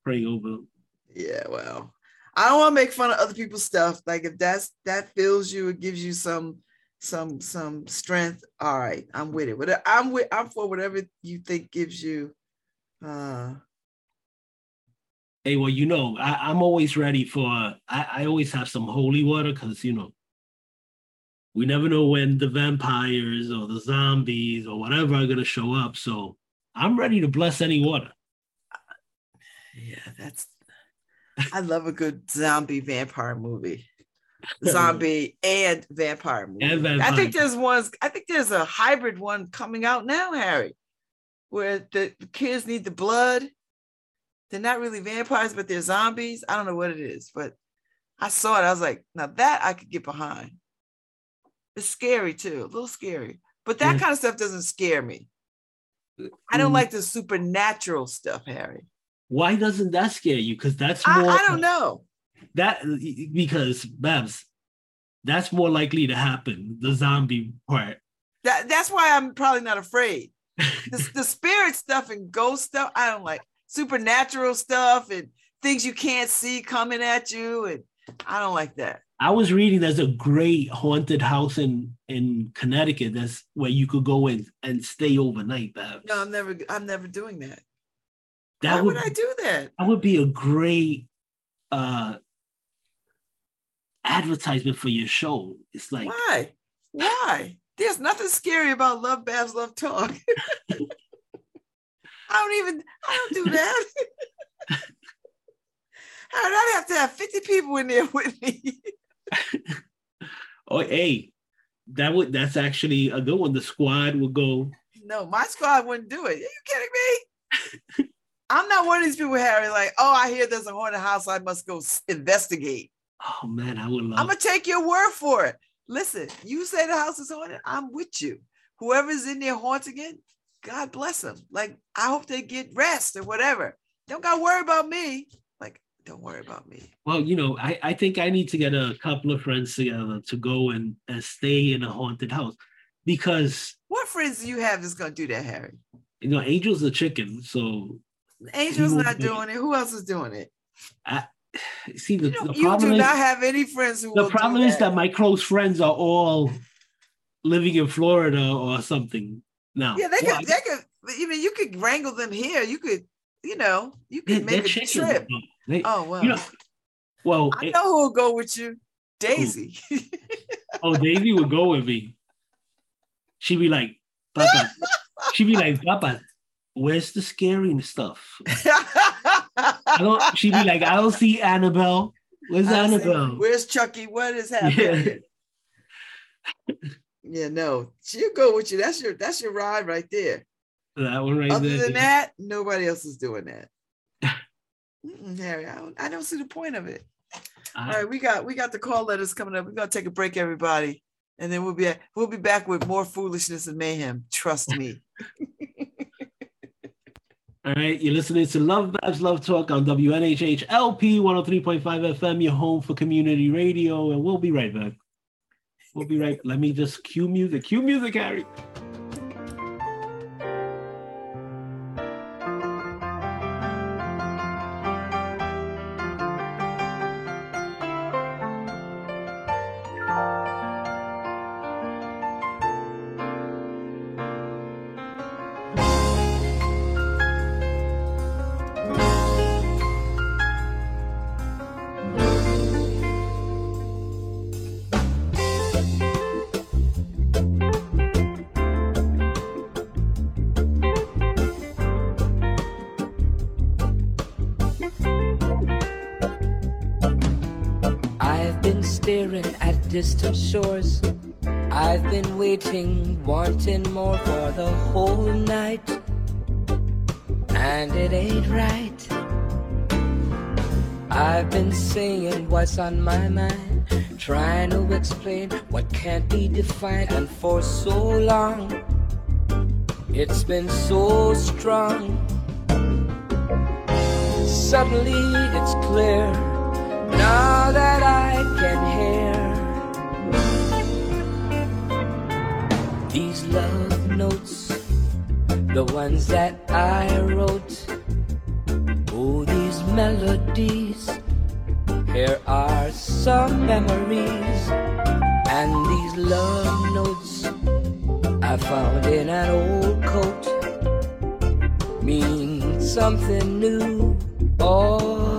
praying over them. Yeah, well, I don't want to make fun of other people's stuff. Like if that's that fills you, it gives you some some some strength. All right, I'm with it. But I'm with I'm for whatever you think gives you uh Hey, well, you know, I, am always ready for I, I always have some holy water because you know we never know when the vampires or the zombies or whatever are gonna show up. So I'm ready to bless any water. Yeah, that's I love a good zombie vampire movie. Zombie and vampire movie. And vampire. I think there's ones, I think there's a hybrid one coming out now, Harry, where the, the kids need the blood. They're not really vampires, but they're zombies. I don't know what it is, but I saw it. I was like, now that I could get behind. It's scary too, a little scary. But that kind of stuff doesn't scare me. I don't mm. like the supernatural stuff, Harry. Why doesn't that scare you? Because that's more. I, I, don't know. That because Babz, that's more likely to happen. The zombie part. That that's why I'm probably not afraid. the, the spirit stuff and ghost stuff, I don't like supernatural stuff and things you can't see coming at you, and I don't like that. I was reading there's a great haunted house in in Connecticut that's where you could go in and stay overnight. Babz. No, I'm never I'm never doing that. That Why would, would I do that? That would be a great uh advertisement for your show. It's like why? Why? There's nothing scary about Love Babz Love Talk. I don't even I don't do that. I'd have to have 50 people in there with me. oh, hey, that would that's actually a good one. The squad would go. No, my squad wouldn't do it. Are you kidding me? I'm not one of these people, Harry. Like, oh, I hear there's a haunted house. I must go investigate. Oh man, I would love. I'm gonna take your word for it. Listen, you say the house is haunted. I'm with you. Whoever's in there haunting it, God bless them. Like, I hope they get rest or whatever. Don't got to worry about me. Don't worry about me. Well, you know, I, I think I need to get a couple of friends together to go and, and stay in a haunted house because. What friends do you have that's going to do that, Harry? You know, Angel's a chicken, so Angel's not doing it. Who else is doing it? I, see, the, you, the you do is, not have any friends who. The problem is that my close friends are all living in Florida or something now. Yeah, they could. They could. I mean, you could wrangle them here. You could, you know, you could make a trip. They, oh well. You know, well, I know who will go with you, Daisy. Oh, oh, Daisy would go with me. She'd be like, Papa. She'd be like, Papa, where's the scary stuff? I don't. She'd be like, I don't see Annabelle. Where's I Annabelle? Where's Chucky? What is happening? Yeah. yeah, no, she'll go with you. That's your that's your ride right there. That one right Other there. Other than that, nobody else is doing that. Harry, I don't, I don't see the point of it. All right, we got we got the call letters coming up. We're gonna take a break, everybody, and then we'll be we'll be back with more foolishness and mayhem. Trust me. All right, you're listening to Love Babz Love Talk on WNHH LP 103.5 FM, your home for community radio, and we'll be right back. We'll be right. Let me just cue music. Cue music, Harry. Distant shores. I've been waiting, wanting more for the whole night, and it ain't right. I've been saying what's on my mind, trying to explain what can't be defined, and for so long, it's been so strong. Suddenly it's clear now that I can hear these love notes, the ones that I wrote. Oh, these melodies, here are some memories, and these love notes I found in an old coat mean something new. Oh.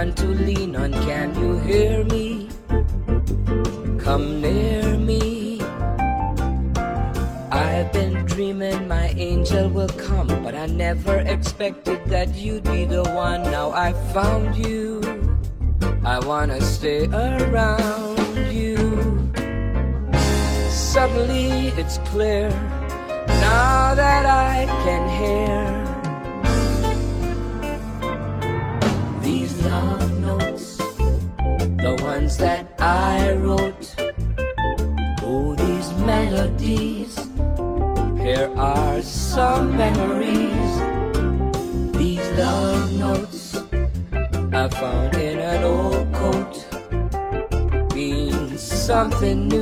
Someone to lean on. Can you hear me? Come near me. I've been dreaming my angel will come, but I never expected that you'd be the one. Now I found you. I wanna stay around you. Suddenly it's clear now that I can hear that I wrote. Oh, these melodies. Here are some memories. These love notes I found in an old coat means something new,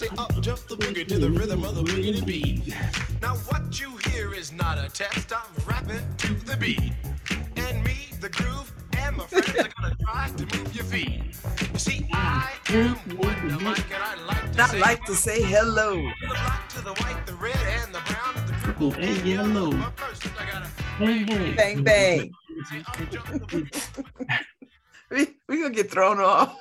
say up jump the boogie to the rhythm of the boogie to beat. Now what you hear is not a test. I'm rapping to the beat, and me the groove and my friends are gonna try to move your feet. You see, I am Wonder Mike, and I like to, I say, like to say hello. The black to the white, the red, and the brown, and the purple, and, and yellow. Bang, bang. bang. we, we gonna get thrown off.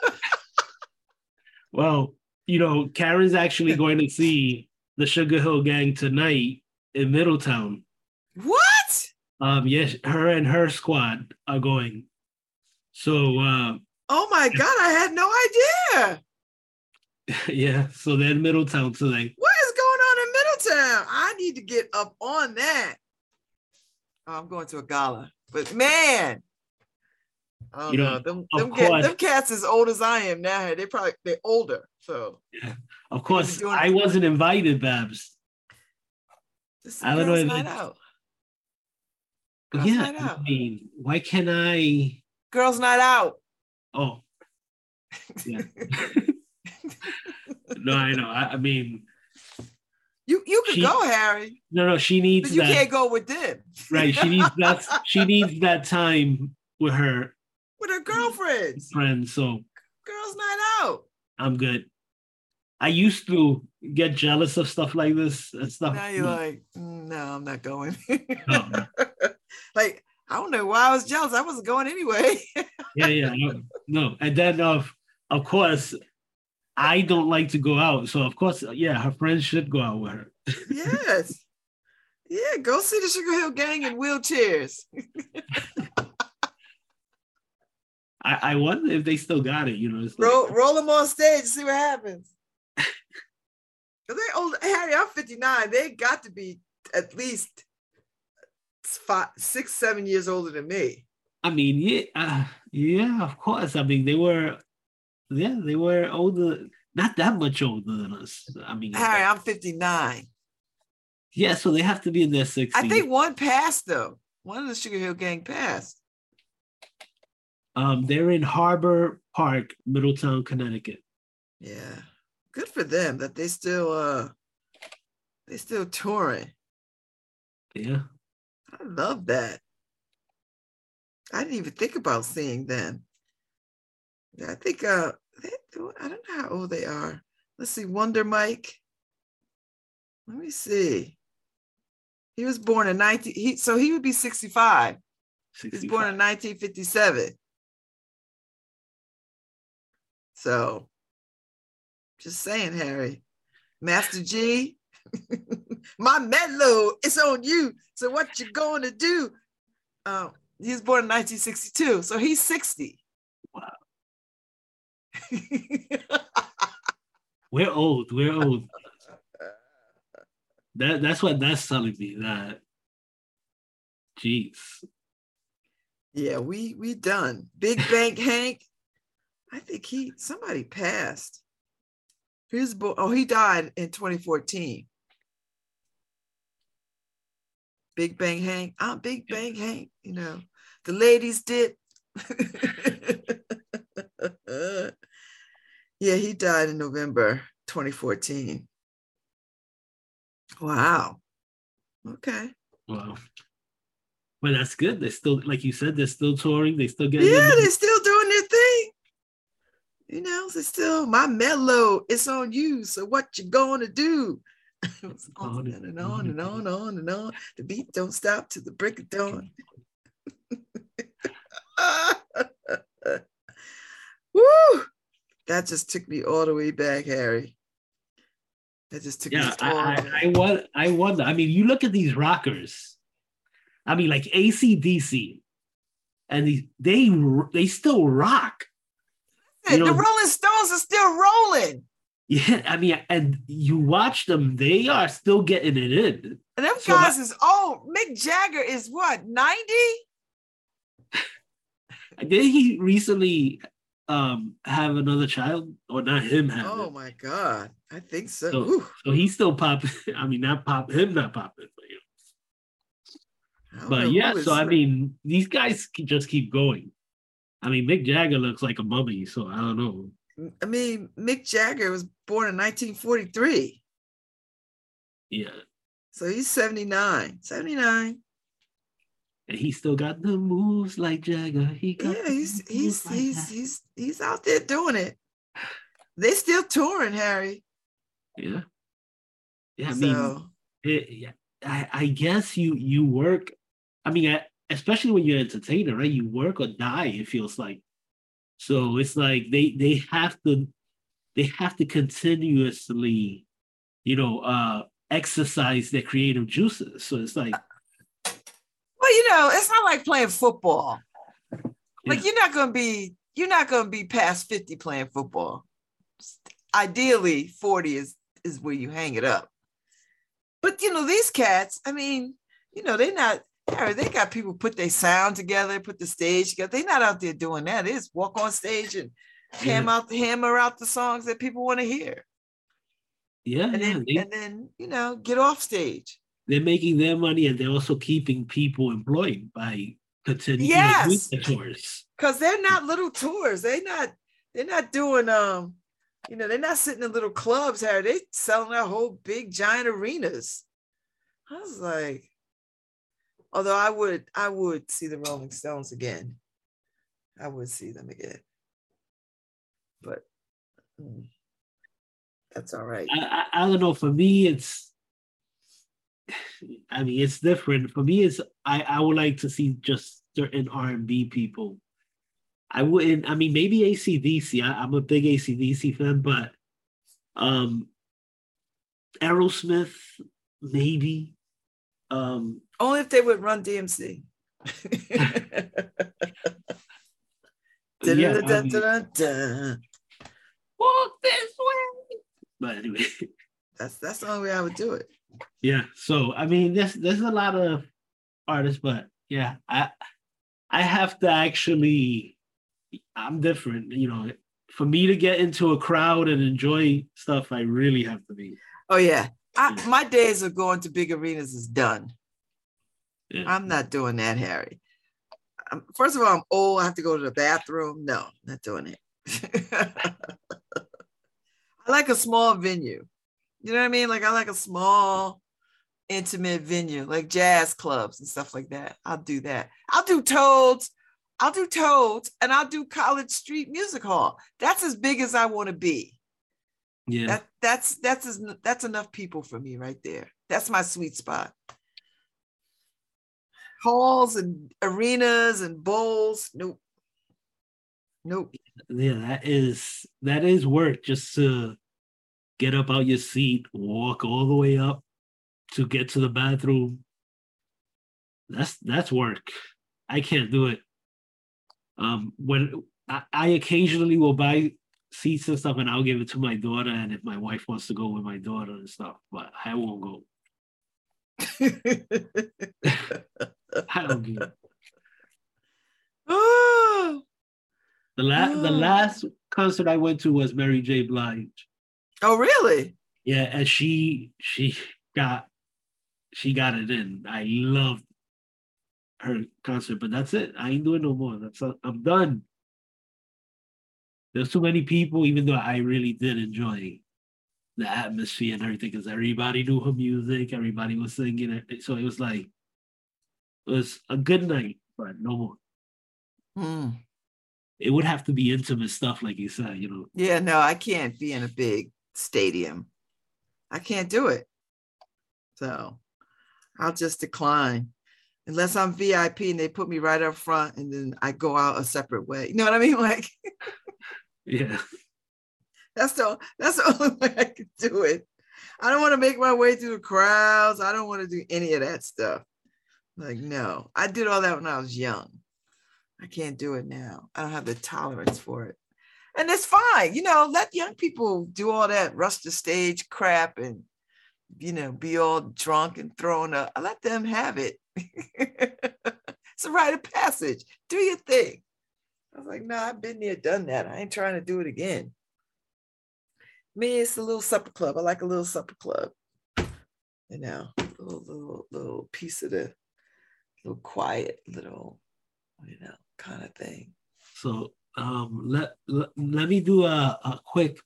well, you know, Karen's actually going to see the Sugar Hill Gang tonight in Middletown. What? Um, yes, her and her squad are going. So uh Oh my god, I had no idea. yeah, so they're in Middletown today. What is going on in Middletown? I need to get up on that. Oh, I'm going to a gala, but man, oh you know, know. them them, course, them cats as old as I am now. They probably they're older. So yeah, of course, I wasn't invited, Babz. I don't know. Night out. Girls yeah, I mean, why can't I? Girls' night out. Oh, yeah. no, I know. I, I, mean, you you can she, go, Harry. No, no, she needs. But you that, can't go with them. right. She needs that. she needs that time with her. With her girlfriends. Friends. So. Girls' night out. I'm good. I used to get jealous of stuff like this and stuff. Now you're like, mm, no, I'm not going. no. like I don't know why I was jealous. I wasn't going anyway. yeah, yeah, no, no. And then of of course, I don't like to go out. So of course, yeah, her friends should go out with her. yes. Yeah, go see the Sugar Hill Gang in wheelchairs. I, I wonder if they still got it, you know. Like, roll, roll them on stage see what happens. Cause they old Harry, I'm 59. They got to be at least five, six, seven years older than me. I mean, yeah, uh, yeah, of course. I mean, they were, yeah, they were older, not that much older than us. I mean, Harry, I'm 59. Yeah, so they have to be in their 60s. I think one passed though. One of the Sugar Hill Gang passed. Um, they're in Harbor Park, Middletown, Connecticut. Yeah, good for them that they still uh they still touring. Yeah. I love that. I didn't even think about seeing them. I think uh they, I don't know how old they are. Let's see, Wonder Mike. Let me see. He was born in 19 he so he would be 65. 65. He was born in 1957. So just saying, Harry. Master Gee, my mellow, it's on you. So what you going to do? Um, he was born in 1962, so he's 60. Wow. we're old. We're old. That that's what that's telling me. That, jeez. Yeah, we we done. Big Bank Hank. I think he somebody passed. He was born. Oh, he died in 2014. Big Bank Hank. I'm Big Bank Hank. You know, the ladies did. yeah, he died in November 2014. Wow. Okay. Wow. Well, that's good. They're still, like you said, they're still touring. They still get. Yeah, they're still doing their thing. You know, it's still my mellow. It's on you. So what you gonna do? on and on and on and on and on. The beat don't stop to the break of dawn. Woo! That just took me all the way back, Harry. That just took yeah, me all I, I, I, was, I wonder. I mean, you look at these rockers. I mean, like AC/DC, and they, they still rock. You know, the Rolling Stones are still rolling. Yeah, I mean, and you watch them, they are still getting it in. And them so guys is old. Mick Jagger is what, 90? Did he recently um have another child? Or not him have Oh it? my god. I think so. So, so he's still popping. I mean, not pop him not popping, but you know. But yeah, so I mean, these guys just keep going. I mean, Mick Jagger looks like a mummy, so I don't know. I mean, Mick Jagger was born in 1943. Yeah. So he's 79. 79. And he still got the moves like Jagger. He yeah, he's he's like he's, he's he's he's out there doing it. They still touring, Harry. Yeah. Yeah, I so, mean, it, I, I guess you you work. I mean, especially when you're an entertainer, right? You work or die. It feels like so it's like they they have to they have to continuously, you know, uh exercise their creative juices. So it's like well, you know, it's not like playing football. Like yeah. you're not gonna be you're not gonna be past 50 playing football. Ideally, 40 is is where you hang it up. But you know, these cats, I mean, you know, they're not they got people put their sound together, put the stage together. They're not out there doing that. They just walk on stage and yeah. hammer out hammer out the songs that people want to hear. Yeah, and then, they, and then you know get off stage. They're making their money, and they're also keeping people employed by continuing yes. the tours. Because they're not little tours. They're not. They're not doing. Um, you know, they're not sitting in little clubs. Harry, they selling out whole big giant arenas. I was like, although I would, I would see the Rolling Stones again. I would see them again. But. Mm. That's all right. I, I, I don't know. For me, it's. I mean, it's different. For me, it's I, I would like to see just certain R and B people. I wouldn't. I mean, maybe AC/DC. I, I'm a big AC/DC fan, but um, Aerosmith, maybe. Um, Only if they would run DMC. yeah, I mean, Walk this way. But anyway, that's that's the only way I would do it. Yeah. So I mean, there's there's a lot of artists, but yeah, I I have to actually. I'm different, you know. For me to get into a crowd and enjoy stuff, I really have to be. Oh yeah, I, my days of going to big arenas is done. Yeah. I'm not doing that, Harry. Um, first of all, I'm old. I have to go to the bathroom. No, not doing it. I like a small venue. You know what I mean? Like I like a small, intimate venue, like jazz clubs and stuff like that. I'll do that. I'll do Toad's. I'll do Toad's, and I'll do College Street Music Hall. That's as big as I want to be. Yeah. That, that's that's as, that's enough people for me right there. That's my sweet spot. Halls and arenas and bowls. Nope. Nope. Yeah, that is that is work just to get up out your seat, walk all the way up to get to the bathroom. That's that's work. I can't do it. Um, when I, I occasionally will buy seats and stuff, and I'll give it to my daughter, and if my wife wants to go with my daughter and stuff, but I won't go. I don't do it. The last oh. the oh. last concert I went to was Mary J. Blige. Oh, really? Yeah, and she she got she got it in. I loved her concert, but that's it. I ain't doing no more. That's I'm done. There's too many people, even though I really did enjoy the atmosphere and everything, because everybody knew her music, everybody was singing it. So it was like it was a good night, but no more. Hmm it would have to be intimate stuff, like you said, you know. Yeah, no, I can't be in a big stadium. I can't do it. So I'll just decline. Unless I'm VIP and they put me right up front and then I go out a separate way. You know what I mean? Like Yeah. That's the that's the only way I can do it. I don't want to make my way through the crowds. I don't want to do any of that stuff. Like, no. I did all that when I was young. I can't do it now. I don't have the tolerance for it. And it's fine, you know, let young people do all that rush the stage crap and, you know, be all drunk and throwing up. I let them have it. it's a rite of passage. Do your thing. I was like, no, I've been there, done that. I ain't trying to do it again. Me, it's a little supper club. I like a little supper club. You know, a little, little, little piece of the little quiet little, you know, kind of thing. So um, let, let, let me do a, a quick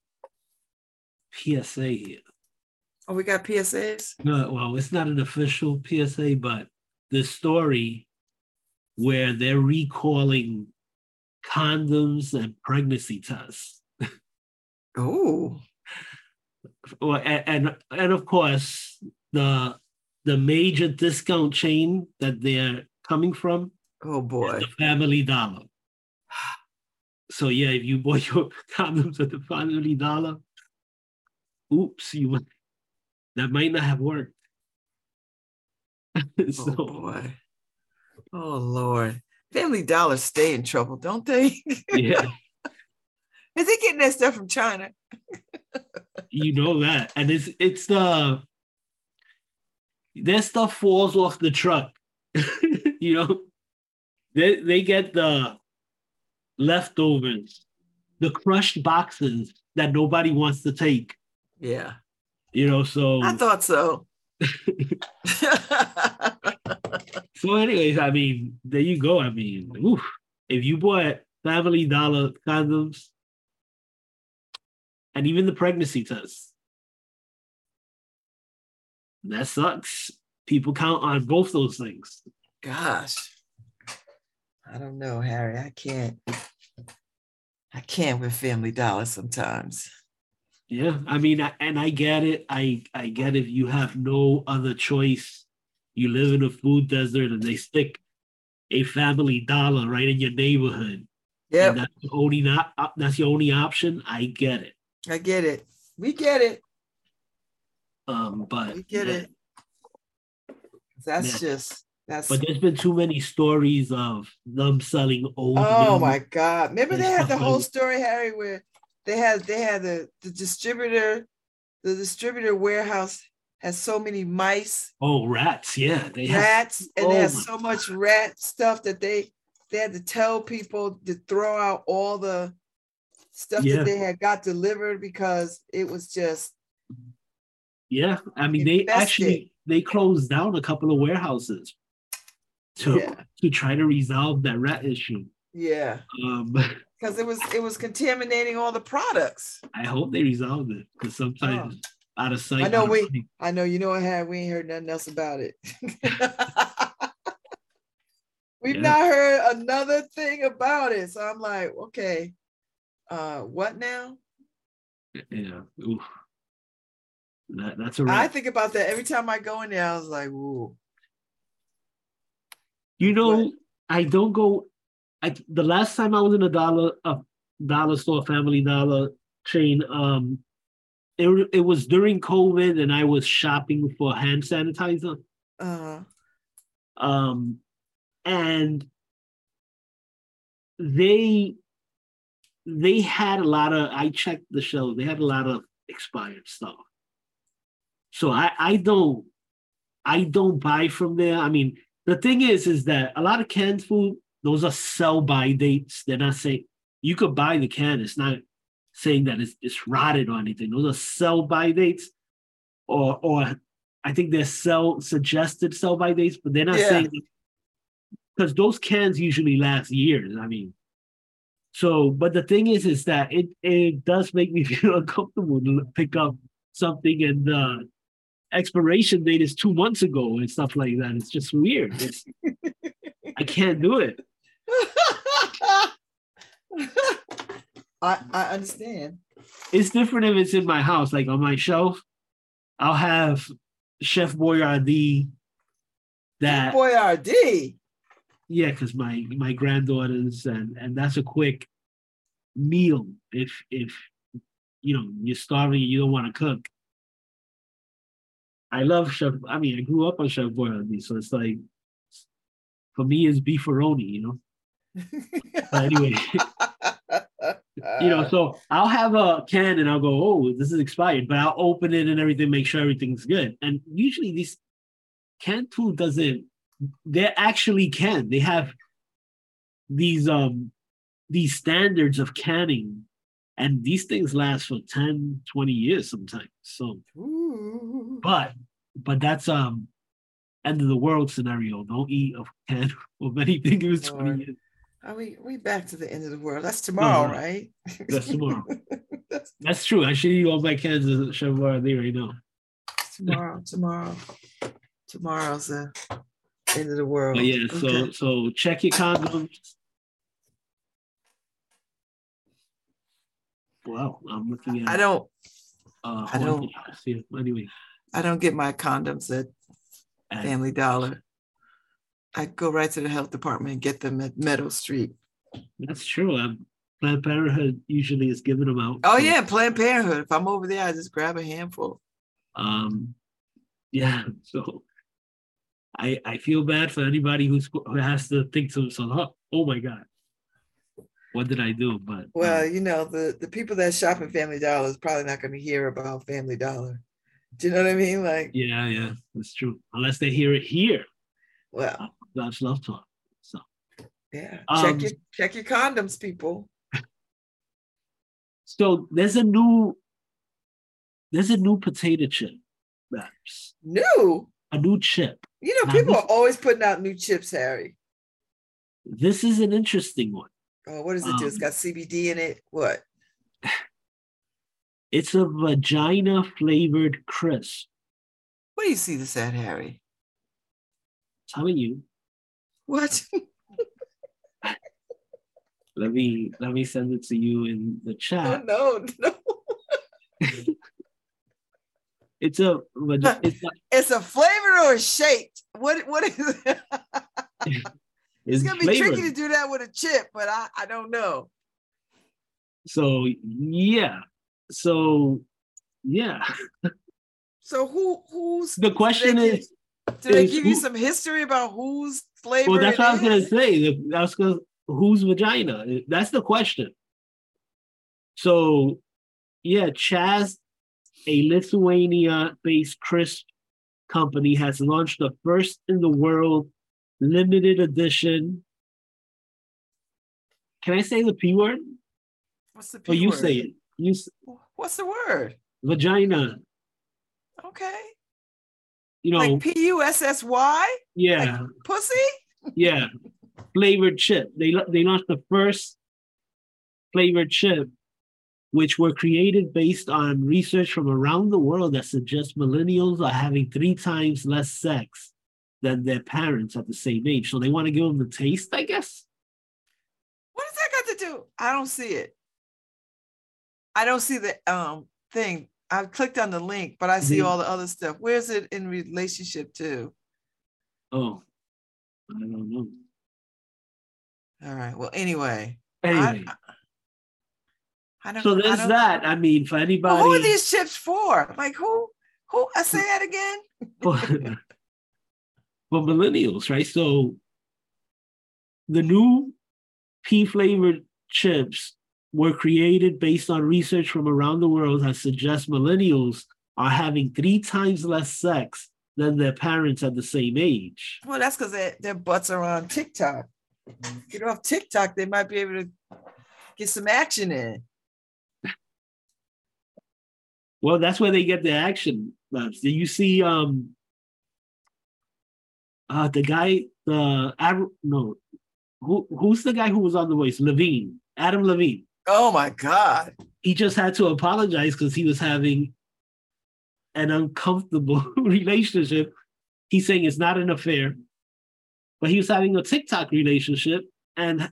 PSA here. Oh, we got PSAs? No, well, it's not an official PSA, but the story where they're recalling condoms and pregnancy tests. oh. And and of course the the major discount chain that they're coming from Oh boy. The Family Dollar. So yeah, if you bought your condoms at the Family Dollar, oops, you might, that might not have worked. so, oh boy. Oh Lord. Family Dollar stay in trouble, don't they? Yeah. Is he getting that stuff from China? You know that. And it's it's the their stuff falls off the truck. you know, they they get the leftovers, the crushed boxes that nobody wants to take. Yeah. You know, so I thought so. so, anyways, I mean, there you go. I mean, oof, if you bought Family Dollar condoms and even the pregnancy test. that sucks. People count on both those things. Gosh, I don't know, Harry. I can't. I can't with Family Dollar sometimes. Yeah, I mean, and I get it. I I get if you have no other choice. You live in a food desert, and they stick a Family Dollar right in your neighborhood. Yeah, that's the only not uh, that's your only option. I get it. I get it. We get it. Um, but we get yeah. it. That's yeah. just that's. But there's been too many stories of them selling old. Oh my god! Remember they had the whole story, Harry, where they had they had the the distributor, the distributor warehouse has so many mice. Oh, rats! Yeah, they rats, have, and oh they have so much rat stuff that they they had to tell people to throw out all the stuff yeah. that they had got delivered because it was just yeah i mean they actually they closed down a couple of warehouses to yeah. to try to resolve that rat issue yeah um because it was it was contaminating all the products i hope they resolved it because sometimes oh. out of sight i know we sight. i know you know what had we ain't heard nothing else about it we've yeah. not heard another thing about it so i'm like okay uh what now? Yeah. Oof. That, that's a I think about that every time I go in there. I was like, "Ooh." You know, what? I don't go. I the last time I was in a dollar a dollar store, Family Dollar chain, um, it it was during COVID, and I was shopping for hand sanitizer. Uh-huh. Um, and they they had a lot of I checked the show, they had a lot of expired stuff. So I I don't I don't buy from there. I mean, the thing is, is that a lot of canned food, those are sell by dates. They're not saying you could buy the can, it's not saying that it's, it's rotted or anything. Those are sell by dates, or or I think they're sell suggested sell by dates, but they're not yeah. saying because those cans usually last years. I mean, so, but the thing is, is that it it does make me feel uncomfortable to pick up something and the expiration date is two months ago and stuff like that. It's just weird. It's, I can't do it. I I understand. It's different if it's in my house, like on my shelf. I'll have Chef Boyardee. That Chef Boyardee. Yeah, because my my granddaughters and and that's a quick meal if if you know you're starving and you don't want to cook. I love Chef. I mean, I grew up on Chef Boyardee, so it's like for me it's beefaroni, you know. but anyway, you know, so I'll have a can and I'll go, oh, this is expired, but I'll open it and everything, make sure everything's good. And usually these canned food doesn't they actually can. They have these um these standards of canning. And these things last for 10 20 years sometimes so. Ooh. but but that's um end of the world scenario. Don't eat a can of anything it was 20 years. Are we we back to the end of the world. That's tomorrow no, right? That's tomorrow. That's, that's true. I should eat all my cans of Chef Boyardee right now. Tomorrow tomorrow. Tomorrow's a end of the world. But yeah, so okay. so check your condoms. Wow, I'm looking at. I don't. Uh, I don't. See, anyway, I don't get my condoms at, Family Dollar. I go right to the health department and get them at Meadow Street. That's true. I'm, Planned Parenthood usually is giving them out. Oh so. yeah, Planned Parenthood. If I'm over there, I just grab a handful. Um, yeah. So I, I feel bad for anybody who's who has to think to themselves, oh, oh my God, what did I do? But well, um, you know, the the people that shop at Family Dollar is probably not going to hear about Family Dollar. Do you know what I mean? Like, yeah, yeah, that's true. Unless they hear it here. Well, God's love talk. So, yeah, check um, your check your condoms, people. So there's a new there's a new potato chip. New. A new chip. You know, now people this, are always putting out new chips, Harry. This is an interesting one. Oh, what does it um, do? It's got CBD in it. What? It's a vagina flavored crisp. Where do you see this at, Harry? Telling you. What? let me let me send it to you in the chat. No, no, no. it's a it's a, it's a flavor or a shape. What what is it? it's, it's gonna be flavored. tricky to do that with a chip, but I, I don't know. So yeah. So yeah. So who who's the question is did they give who, you some history about whose flavor? Well, that's what I was gonna say. That's because whose vagina? That's the question. So, yeah, Chaz, a Lithuania-based crisp company, has launched the first in the world limited edition. Can I say the p word? What's the p oh, word? you say it. You. What's the word? Vagina. Okay. You know, like P U S S Y. Yeah. Like pussy. Yeah flavored chip. They they launched the first flavored chip, which were created based on research from around the world that suggests millennials are having three times less sex than their parents at the same age. So they want to give them the taste, I guess. What does that got to do? I don't see it. I don't see the um thing. I've clicked on the link, but I see all the other stuff. Where's it in relationship to? Oh, I don't know. All right. Well, anyway. Anyway. I, I don't, so there's I that. I mean, for anybody. Well, who are these chips for? Like who? Who? I say that again. for, for millennials, right? So the new pea flavored chips were created based on research from around the world that suggests millennials are having three times less sex than their parents at the same age. Well, that's because their butts are on TikTok mm-hmm. get off TikTok, they might be able to get some action in. Well, that's where they get the action. Do you see um uh the guy the uh, no who who's the guy who was on the voice? Levine, Adam Levine. Oh my god. He just had to apologize because he was having an uncomfortable relationship. He's saying it's not an affair but he was having a TikTok relationship and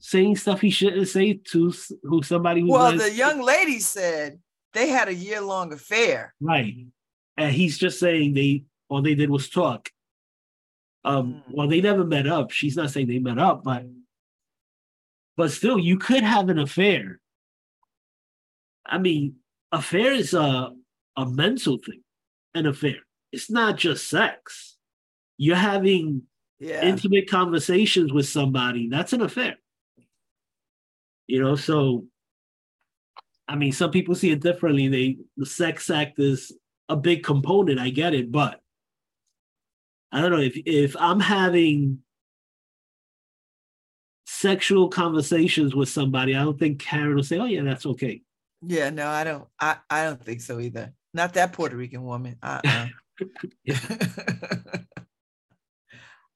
saying stuff he shouldn't say to who somebody who well the young lady said they had a year long affair right and he's just saying they all they did was talk um mm. well they never met up she's not saying they met up but but still you could have an affair i mean affair is a a mental thing an affair it's not just sex you're having yeah. intimate conversations with somebody. That's an affair. You know, so I mean, some people see it differently. They the sex act is a big component. I get it, but I don't know if if I'm having sexual conversations with somebody, I don't think Karen will say, "Oh yeah, that's okay." Yeah, no, I don't. I I don't think so either. Not that Puerto Rican woman. Uh-uh.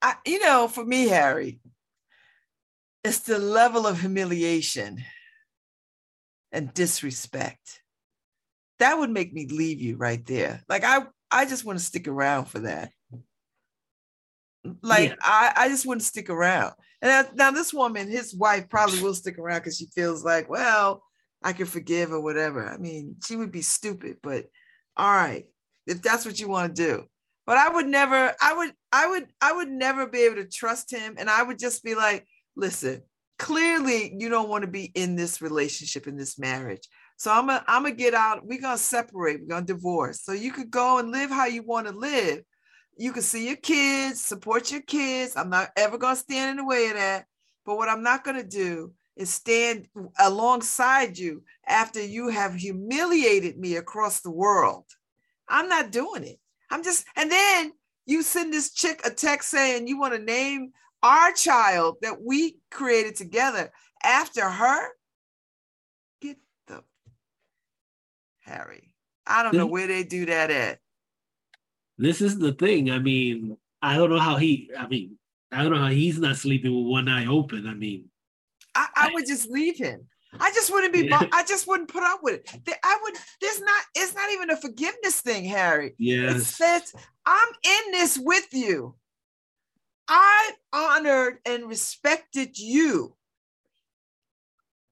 I, you know, for me, Harry, it's the level of humiliation and disrespect that would make me leave you right there. Like I, I just want to stick around for that. Like yeah. I, I just wouldn't stick around. And now this woman, his wife, probably will stick around because she feels like, well, I can forgive or whatever. I mean, she would be stupid, but all right, if that's what you want to do but I would never, I would, I would, I would never be able to trust him. And I would just be like, listen, clearly you don't want to be in this relationship, in this marriage. So I'm gonna I'm gonna get out. We're gonna separate. We're gonna divorce. So you could go and live how you want to live. You can see your kids, support your kids. I'm not ever gonna stand in the way of that. But what I'm not gonna do is stand alongside you after you have humiliated me across the world. I'm not doing it. I'm just, and then you send this chick a text saying you want to name our child that we created together after her. Get the Harry. I don't know where they do that at. This is the thing. I mean, I don't know how he, I mean, I don't know how he's not sleeping with one eye open. I mean, I, I would just leave him. I just wouldn't be. Yeah. I just wouldn't put up with it. I would. There's not. It's not even a forgiveness thing, Harry. Yes. I'm in this with you. I honored and respected you,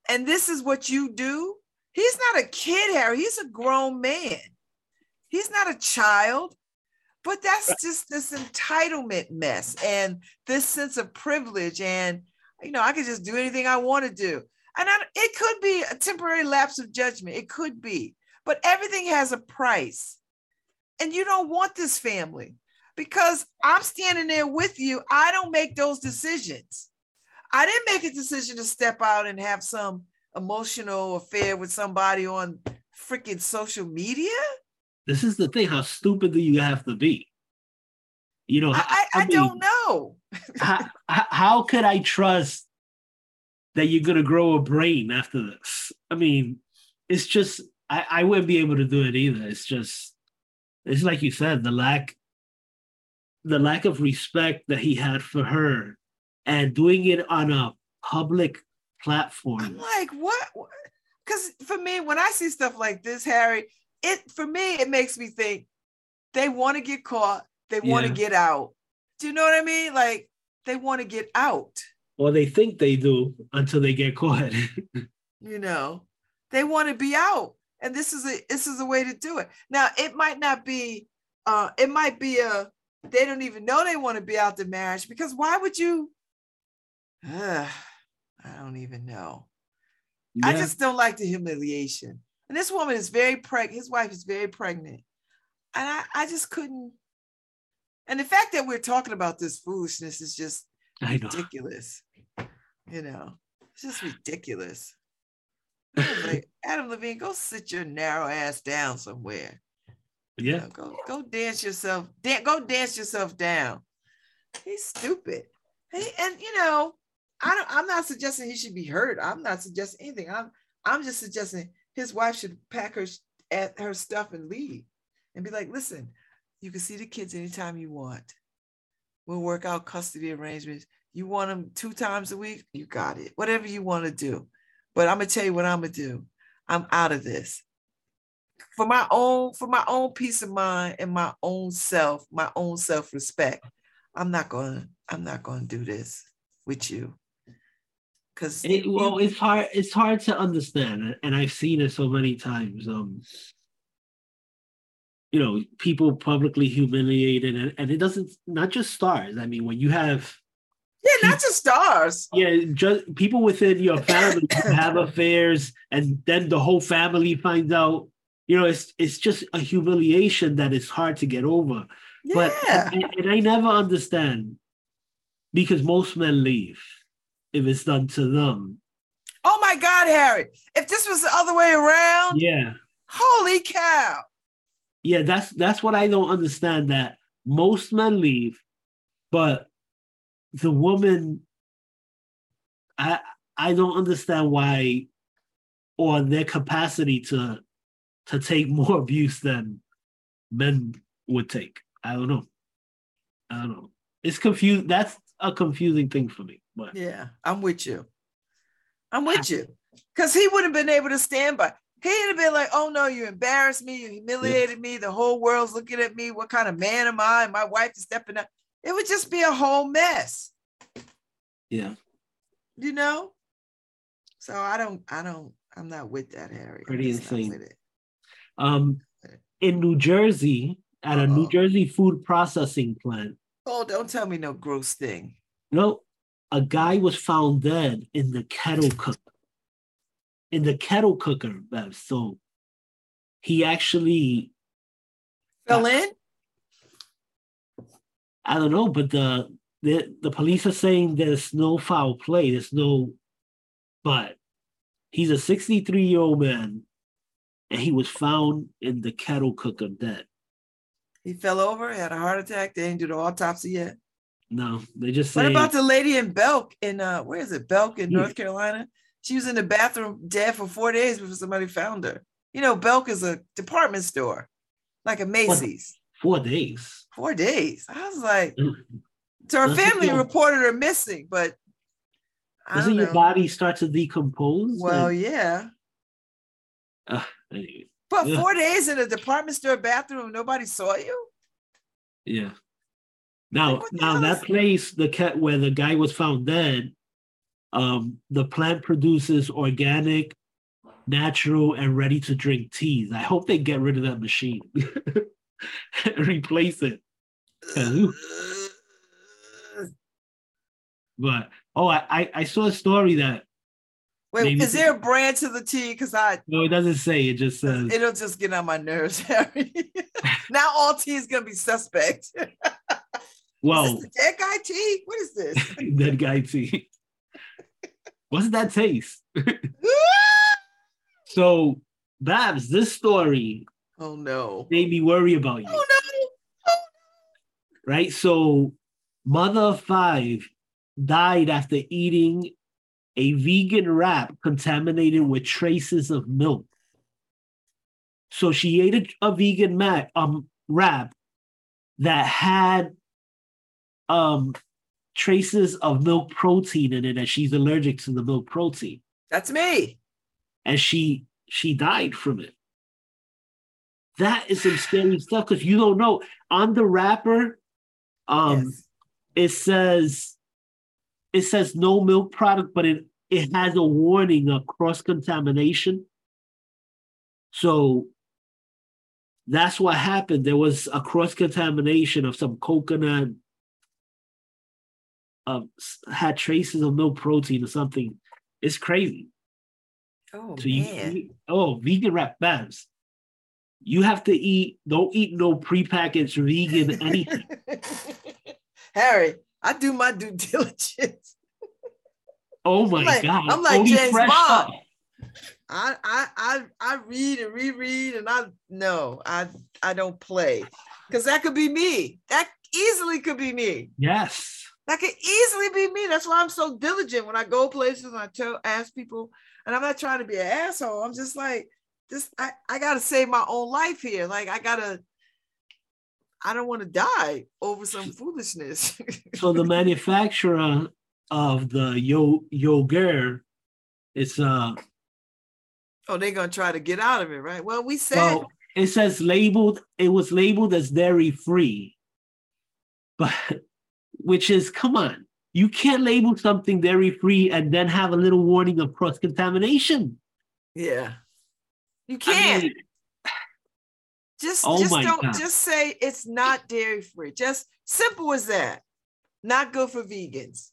and this is what you do. He's not a kid, Harry. He's a grown man. He's not a child. But that's just this entitlement mess and this sense of privilege and you know, I could just do anything I want to do. And I, it could be a temporary lapse of judgment. It could be, but everything has a price. And you don't want this family because I'm standing there with you. I don't make those decisions. I didn't make a decision to step out and have some emotional affair with somebody on freaking social media. This is the thing. How stupid do you have to be? You know, I, I, I, I mean, don't know. how, how could I trust that you're going to grow a brain after this? I mean, it's just, I, I wouldn't be able to do it either. It's just, it's like you said, the lack, the lack of respect that he had for her and doing it on a public platform. I'm like, what? Because for me, when I see stuff like this, Harry, it for me, it makes me think they want to get caught, they want to get out. Do you know what I mean? Like they want to get out. Or they think they do until they get caught. you know, they want to be out. And this is a this is a way to do it. Now it might not be uh it might be a they don't even know they want to be out the marriage because why would you uh, I don't even know. Yeah. I just don't like the humiliation. And this woman is very pregnant. His wife is very pregnant. And I, I just couldn't and the fact that we're talking about this foolishness is just ridiculous. You know, it's just ridiculous. like, Adam Levine, go sit your narrow ass down somewhere. Yeah. Go go dance yourself. Go dance yourself down. He's stupid. He, and you know, I don't, I'm not suggesting he should be hurt. I'm not suggesting anything. I'm I'm just suggesting his wife should pack her at her stuff and leave and be like, listen, you can see the kids anytime you want. We'll work out custody arrangements. You want them two times a week? You got it. Whatever you want to do. But I'm gonna tell you what I'm gonna do. I'm out of this. For my own, for my own peace of mind and my own self, my own self-respect. I'm not gonna, I'm not gonna do this with you. Cause it, well, it's hard, it's hard to understand, and I've seen it so many times. Um, you know people publicly humiliated and, and it doesn't not just stars i mean when you have yeah not just stars yeah just people within your family have affairs and then the whole family finds out you know it's it's just a humiliation that is hard to get over yeah. but and, and i never understand because most men leave if it's done to them oh my god harry if this was the other way around yeah holy cow yeah, that's that's what I don't understand. That most men leave, but the woman, I I don't understand why, or their capacity to to take more abuse than men would take. I don't know. I don't know. It's confused. That's a confusing thing for me. But yeah, I'm with you. I'm with ah. you. Because he would have been able to stand by. He'd have been like, oh no, you embarrassed me, you humiliated yeah. me, the whole world's looking at me. What kind of man am I? And My wife is stepping up. It would just be a whole mess. Yeah. You know? So I don't, I don't, I'm not with that, Harry. Pretty insane. Um in New Jersey, at Uh-oh. a New Jersey food processing plant. Oh, don't tell me no gross thing. No, a guy was found dead in the kettle cook in the kettle cooker, Bev. So he actually fell in. I don't know, but the the the police are saying there's no foul play. There's no, but he's a 63 year old man, and he was found in the kettle cooker dead. He fell over, had a heart attack. They didn't do the autopsy yet. No, they just. What about the lady in Belk in uh where is it? Belk in yeah. North Carolina. She was in the bathroom dead for four days before somebody found her. You know, Belk is a department store, like a Macy's. Four, four days. Four days. I was like, mm. so her family reported her missing, but doesn't your body start to decompose? Well, and... yeah. Uh. But yeah. four days in a department store bathroom, nobody saw you. Yeah. Now, like, now that place, the cat where the guy was found dead, um, the plant produces organic, natural, and ready to drink teas. I hope they get rid of that machine and replace it. but oh, I, I saw a story that. Wait, is there a brand to the tea? Because I no, it doesn't say. It just says it'll just get on my nerves, Harry. now all tea is gonna be suspect. Well, dead guy tea. What is this? dead guy tea. What's that taste? so, Babz, this story. Oh no. Made me worry about you. Oh no. Oh, no. Right. So, mother of five died after eating a vegan wrap contaminated with traces of milk. So she ate a, a vegan mac, um, wrap that had um, traces of milk protein in it and she's allergic to the milk protein. That's me. And she she died from it. That is some scary stuff because you don't know. On the wrapper, um, yes. it says it says no milk product, but it it has a warning of cross contamination. So that's what happened. There was a cross contamination of some coconut uh, had traces of milk protein or something. It's crazy. Oh so man! You, oh, vegan wrap Babz. You have to eat. Don't eat no prepackaged vegan anything. Harry, I do my due diligence. Oh my I'm like, god! I'm like oh, Only James Bond. I, I I I read and reread and I no I I don't play because that could be me. That easily could be me. Yes. That could easily be me. That's why I'm so diligent when I go places and I tell ask people, and I'm not trying to be an asshole. I'm just like, just I, I gotta save my own life here. Like I gotta I don't want to die over some foolishness. so the manufacturer of the yo yogurt, it's uh oh they're gonna try to get out of it, right? Well, we said well, it says labeled, it was labeled as dairy free, but which is come on, you can't label something dairy free and then have a little warning of cross contamination. Yeah, you can't. I mean, just oh just don't God. just say it's not dairy free. Just simple as that. Not good for vegans.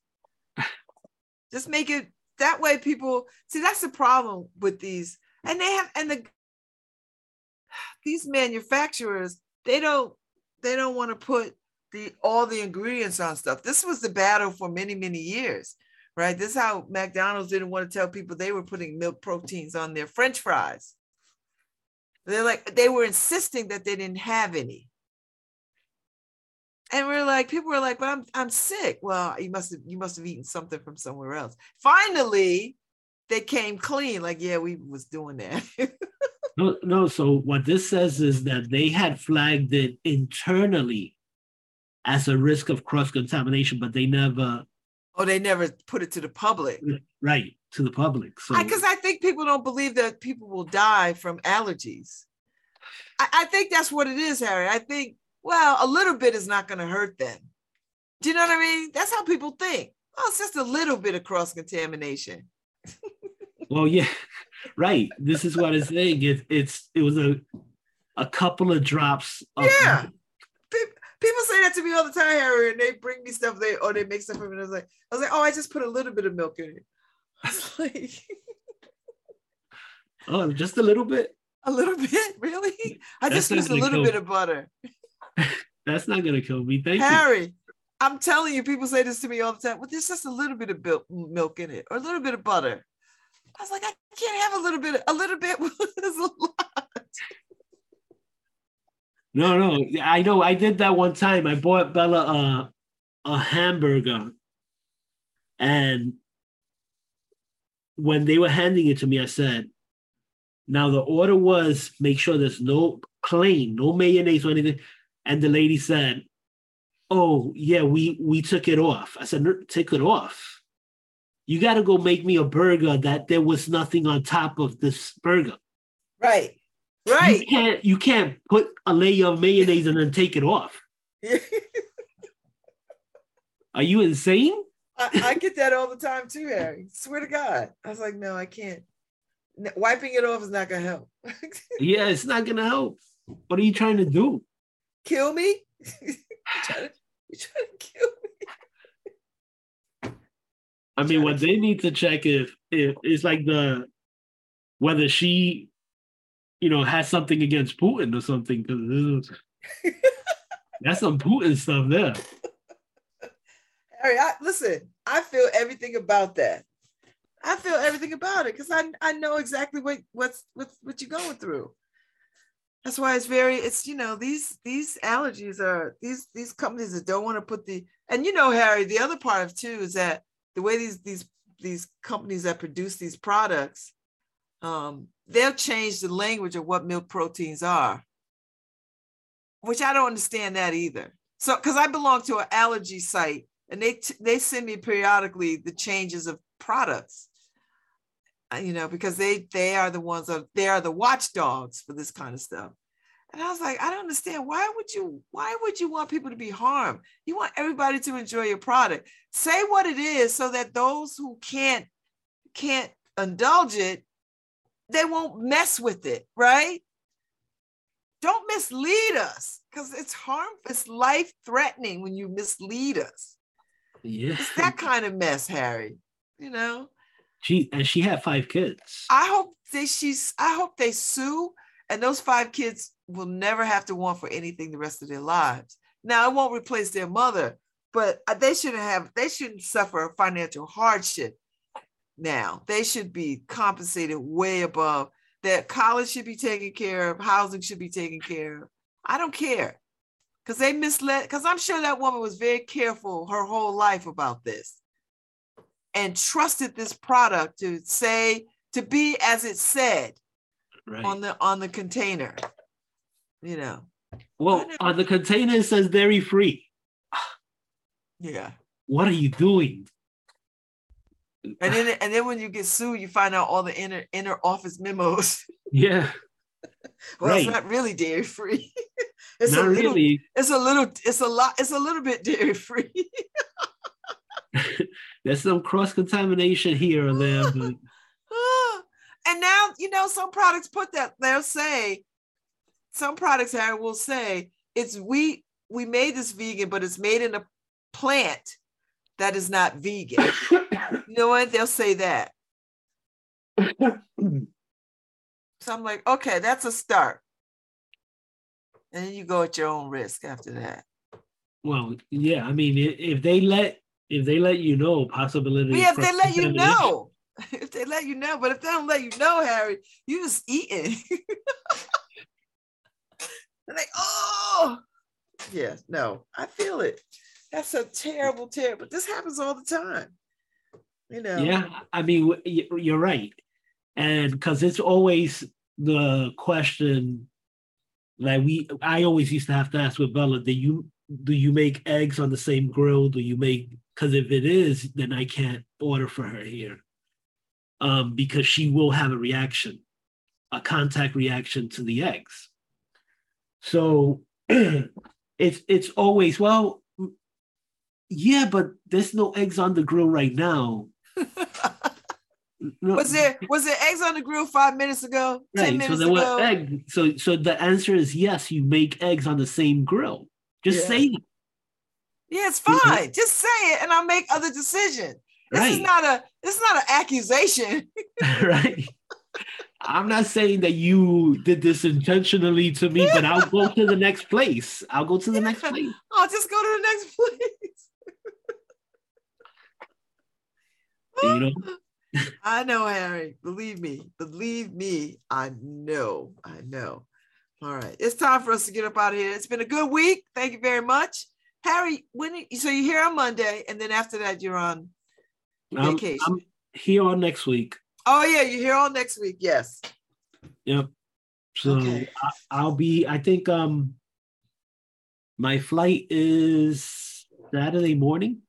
just make it that way. People see that's the problem with these, and they have and the these manufacturers they don't they don't want to put the all the ingredients on stuff. This was the battle for many, many years, right? This is how McDonald's didn't want to tell people they were putting milk proteins on their French fries. They're like, they were insisting that they didn't have any. And we're like, people were like, but I'm I'm sick. Well, you must have you must have eaten something from somewhere else. Finally, they came clean, like, yeah, we was doing that. no, no. So what this says is that they had flagged it internally as a risk of cross contamination, but they never. Oh, they never put it to the public. Right to the public. So because I, I, think people don't believe that people will die from allergies. I, I think that's what it is, Harry. I think well, a little bit is not going to hurt them. Do you know what I mean? That's how people think. Oh, it's just a little bit of cross contamination. well, yeah, right. This is what I'm saying. It, it's it was a a couple of drops. Of, yeah, people say that to me all the time, Harry, and they bring me stuff they or they make stuff for me. And I was like, I was like, oh, I just put a little bit of milk in it. I was like, Oh, just a little bit. A little bit, really? I That's just used a little bit of butter. That's not gonna kill me. Thank Harry, you. Harry. I'm telling you, people say this to me all the time. Well, there's just a little bit of milk in it, or a little bit of butter. I was like, I can't have a little bit. A little bit is a lot. No, no, I know. I did that one time. I bought Bella a a hamburger, and when they were handing it to me, I said, "Now the order was make sure there's no plain, no mayonnaise or anything." And the lady said, "Oh yeah, we we took it off." I said, "Take it off." You got to go make me a burger that there was nothing on top of this burger. Right. Right. You can't you can't put a layer of mayonnaise and then take it off. Are you insane? I, I, get that all the time too, Harry. Swear to God. I was like, no, I can't. Wiping it off is not gonna help. yeah, it's not gonna help. What are you trying to do? Kill me? you trying you trying to kill me? I mean, what they need to check if if it's like the whether she you know, has something against Putin or something because that's some Putin stuff there. Harry, I, listen, I feel everything about that. I feel everything about it because I, I know exactly what what's what, what you're going through. That's why it's very it's you know these these allergies are these these companies that don't want to put the and you know Harry the other part of too is that the way these these these companies that produce these products um, they'll change the language of what milk proteins are, which I don't understand that either. So, because I belong to an allergy site and they, they send me periodically the changes of products, uh, you know, because they, they are the ones, of, they are the watchdogs for this kind of stuff. And I was like, I don't understand. Why would you, why would you want people to be harmed? You want everybody to enjoy your product. Say what it is so that those who can't, can't indulge it they won't mess with it, right? Don't mislead us because it's harmful, it's life threatening when you mislead us. Yeah. It's that kind of mess, Harry. You know? She and she had five kids. I hope they she's I hope they sue and those five kids will never have to want for anything the rest of their lives. Now it won't replace their mother, but uh, they shouldn't have they shouldn't suffer financial hardship now. They should be compensated way above that college should be taken care of, housing should be taken care of. I don't care. Because they misled, because I'm sure that woman was very careful her whole life about this and trusted this product to say, to be as it said right. on the on the container. You know. Well, on uh, the container it says dairy free. Yeah. What are you doing? And then and then when you get sued, you find out all the inner inner office memos. Yeah. well, right. it's not really dairy free. it's not a little, really. It's a little. It's a lot. It's a little bit dairy free. There's some cross contamination here or there, but. and now you know some products put that they'll say some products Harry will say it's we we made this vegan, but it's made in a plant that is not vegan. You know what? They'll say that. so I'm like, okay, that's a start. And then you go at your own risk after that. Well, yeah, I mean, if they let if they let you know possibility. Yeah, if they let you know. If they let you know, but if they don't let you know, Harry, you just eating. they, oh, yeah, no, I feel it. That's a terrible, terrible. This happens all the time. You know. Yeah, I mean, you're right, and because it's always the question like we, I always used to have to ask with Bella, do you do you make eggs on the same grill? Do you make because if it is, then I can't order for her here, um, because she will have a reaction, a contact reaction to the eggs. So it's it's always well yeah, but there's no eggs on the grill right now. No. Was there was there eggs on the grill five minutes ago? Right. Ten minutes so there ago? were egg. So so the answer is yes. You make eggs on the same grill. Just yeah. say it. Yeah, it's fine. Just say it, and I'll make other decisions. This right. is not a this is not an accusation. right. I'm not saying that you did this intentionally to me, but I'll go to the next place. I'll go to the next place. I'll just go to the next place. You know? I know, Harry. Believe me. Believe me. I know. I know. All right. It's time for us to get up out of here. It's been a good week. Thank you very much. Harry, when so you're here on Monday, and then after that you're on vacation. I'm, here on next week. Oh yeah, you're here all next week. Yes. Yep. So okay. I, will be. I think um my flight is Saturday morning.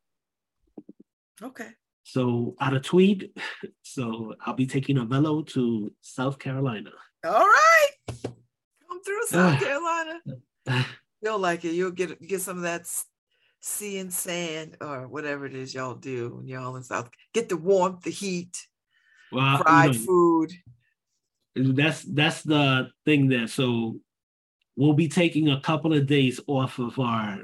Okay. So out of Tweed, so I'll be taking Avelo to South Carolina. All right, come through South Carolina. You'll like it. You'll get get some of that sea and sand or whatever it is y'all do when y'all in South. Get the warmth, the heat well, fried you know, food. That's that's the thing there. So we'll be taking a couple of days off of our,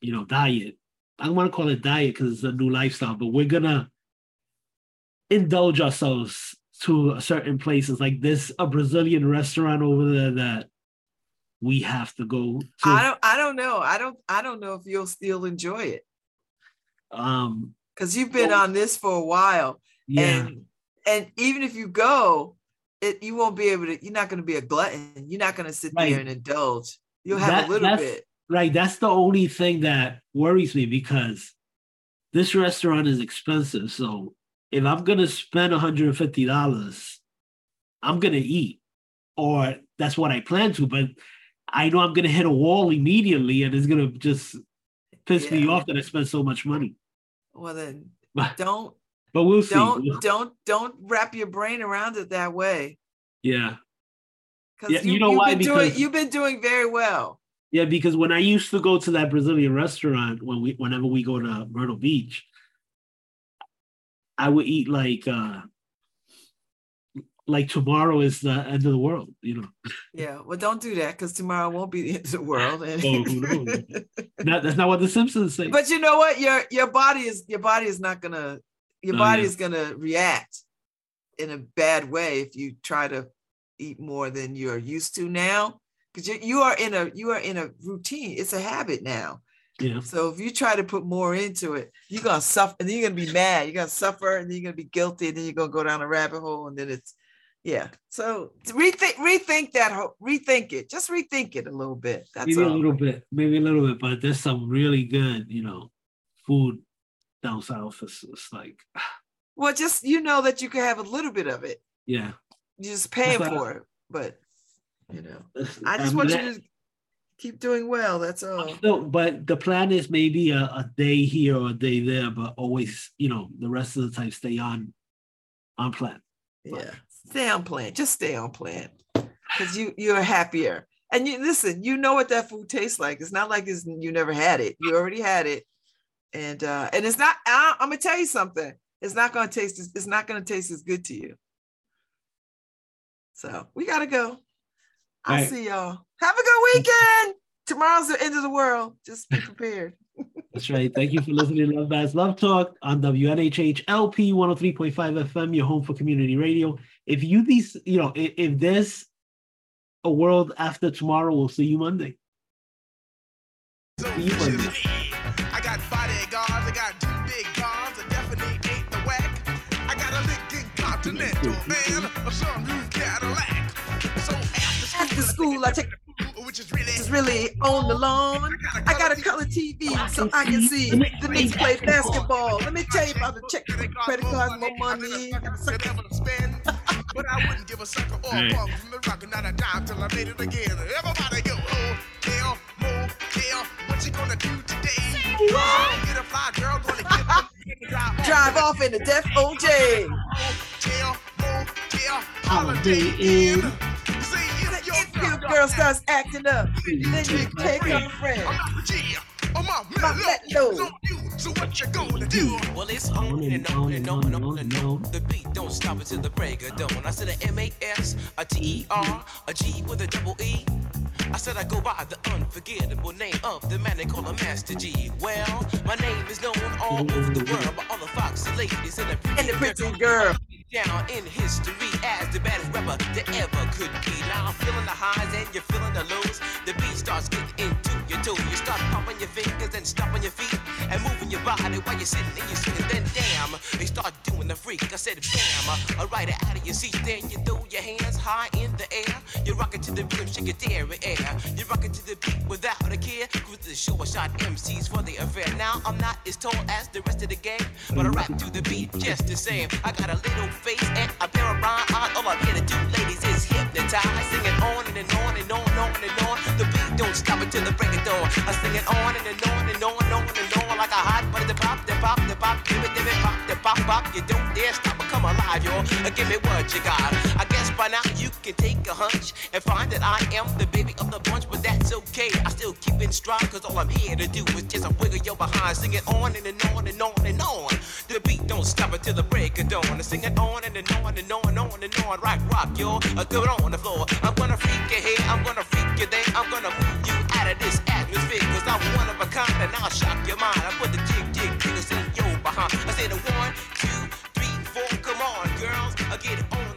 you know, diet. I don't want to call it diet because it's a new lifestyle, but we're gonna indulge ourselves to certain places. Like this, a Brazilian restaurant over there that we have to go to. I don't I don't know. I don't I don't know if you'll still enjoy it. Um because you've been well, on this for a while. Yeah. And and even if you go, it you won't be able to, you're not going to be a glutton. You're not going to sit right. there and indulge. You'll have that, a little bit. Right. That's the only thing that worries me because this restaurant is expensive. So if I'm going to spend $150, I'm going to eat. Or that's what I plan to. But I know I'm going to hit a wall immediately and it's going to just piss yeah. me off that I spent so much money. Well, then don't but we'll see. Don't don't don't wrap your brain around it that way. Yeah. Yeah, you, you know why? Because you've been doing very well. Yeah, because when I used to go to that Brazilian restaurant when we whenever we go to Myrtle Beach, I would eat like uh like tomorrow is the end of the world, you know. Yeah, well, don't do that because tomorrow won't be the end of the world. Oh, who knows? not, that's not what the Simpsons say. But you know what? Your your body is your body is not gonna your oh, body is going to react in a bad way if you try to eat more than you're used to now because you, you are in a you are in a routine it's a habit now yeah. So if you try to put more into it, you're gonna suffer, and then you're gonna be mad. You're gonna suffer, and then you're gonna be guilty, and then you're gonna go down a rabbit hole, and then it's, yeah. So rethink, rethink that, rethink it. Just rethink it a little bit. That's maybe all. a little bit, maybe a little bit, but there's some really good, you know, food down south is, is like well just you know that you can have a little bit of it yeah you're just paying for it but you know. I just want that, you to keep doing well that's all. No but the plan is maybe a, a day here or a day there but always you know the rest of the time stay on on plan. Yeah. Stay on plan just stay on plan because you you're happier. And you listen you know what that food tastes like. It's not like it's you never had it. You already had it. And uh and it's not I, i'm gonna tell you something. It's not gonna taste it's not gonna taste as good to you. So we gotta go i'll right. see y'all have a good weekend tomorrow's the end of the world just be prepared That's right. Thank you for listening to Love Babz Love Talk on WNHH LP 103.5 FM, your home for community radio. If you these, you know, if, if there's a world after tomorrow, we'll see you Monday. See you Monday. Continental, man, a sunroof Cadillac. So after, after school, I take which is really, is really on the lawn. I got a color TV so I can see the Knicks play basketball. Let me tell you about the check credit cards, more money. but I wouldn't give a sucker or a punk from the rock, not a dime till I made it again. Everybody go, oh, hell, motel, what you gonna do today? Get a fly girl, gonna get drive off in the Death OJ holiday in. If your girl starts acting up, then you take her friend. I'm out my let So what you gonna do? Well, it's on and on and on and on and on. The beat don't stop until the break of dawn. I said a M A S, a T E R, a G with a double E. I said I go by the unforgettable name of the man they call a Master Gee. Well, my name is known all over the world by all the foxy ladies and the pretty, and the pretty girl. girl. down in history as the baddest rapper that ever could be. Now I'm feeling the highs and you're feeling the lows. The beat starts getting into your toes. You start pumping your fingers and stomping your feet and moving your body while you're sitting and you're sitting. Then damn, they start doing the freak. I said bam, alright out of your seat. Then you throw your hands high in the air. You're rocking to the rhythm, shake your dairy air. You're rocking to the beat without a care. Cruise the show, I shot MCs for the affair. Now I'm not as tall as the rest of the gang, but I rap to the beat just the same. I got a little face and a pair of rhyme eyes. All to do, ladies, is hypnotize. Singing on and, and on and on and on and on. The beat don't stop until the break of dawn. I sing it on and, and on and on and on and on like a hot butter. The pop, the pop, the pop, give it, give it, pop, the pop, pop. You don't dare stop or come alive, y'all. Give me what you got. I guess by now you can take a hunch and find that I am the baby of the bunch, but that's okay. I still keep it strong, cause all I'm here to do is just a wiggle your behind. Sing it on and, and on and on and on the beat, don't stop until the break of dawn. And sing it on and, and on and on and on and on. Rock, rock, y'all. I do it on the floor. I'm gonna freak your here, I'm gonna freak your day. I'm gonna move you out of this atmosphere. Cause I'm one of a kind and I'll shock your mind. I put the jig, jig, jiggers in your behind. I say the one, two, three, four. Come on, girls, I get it on.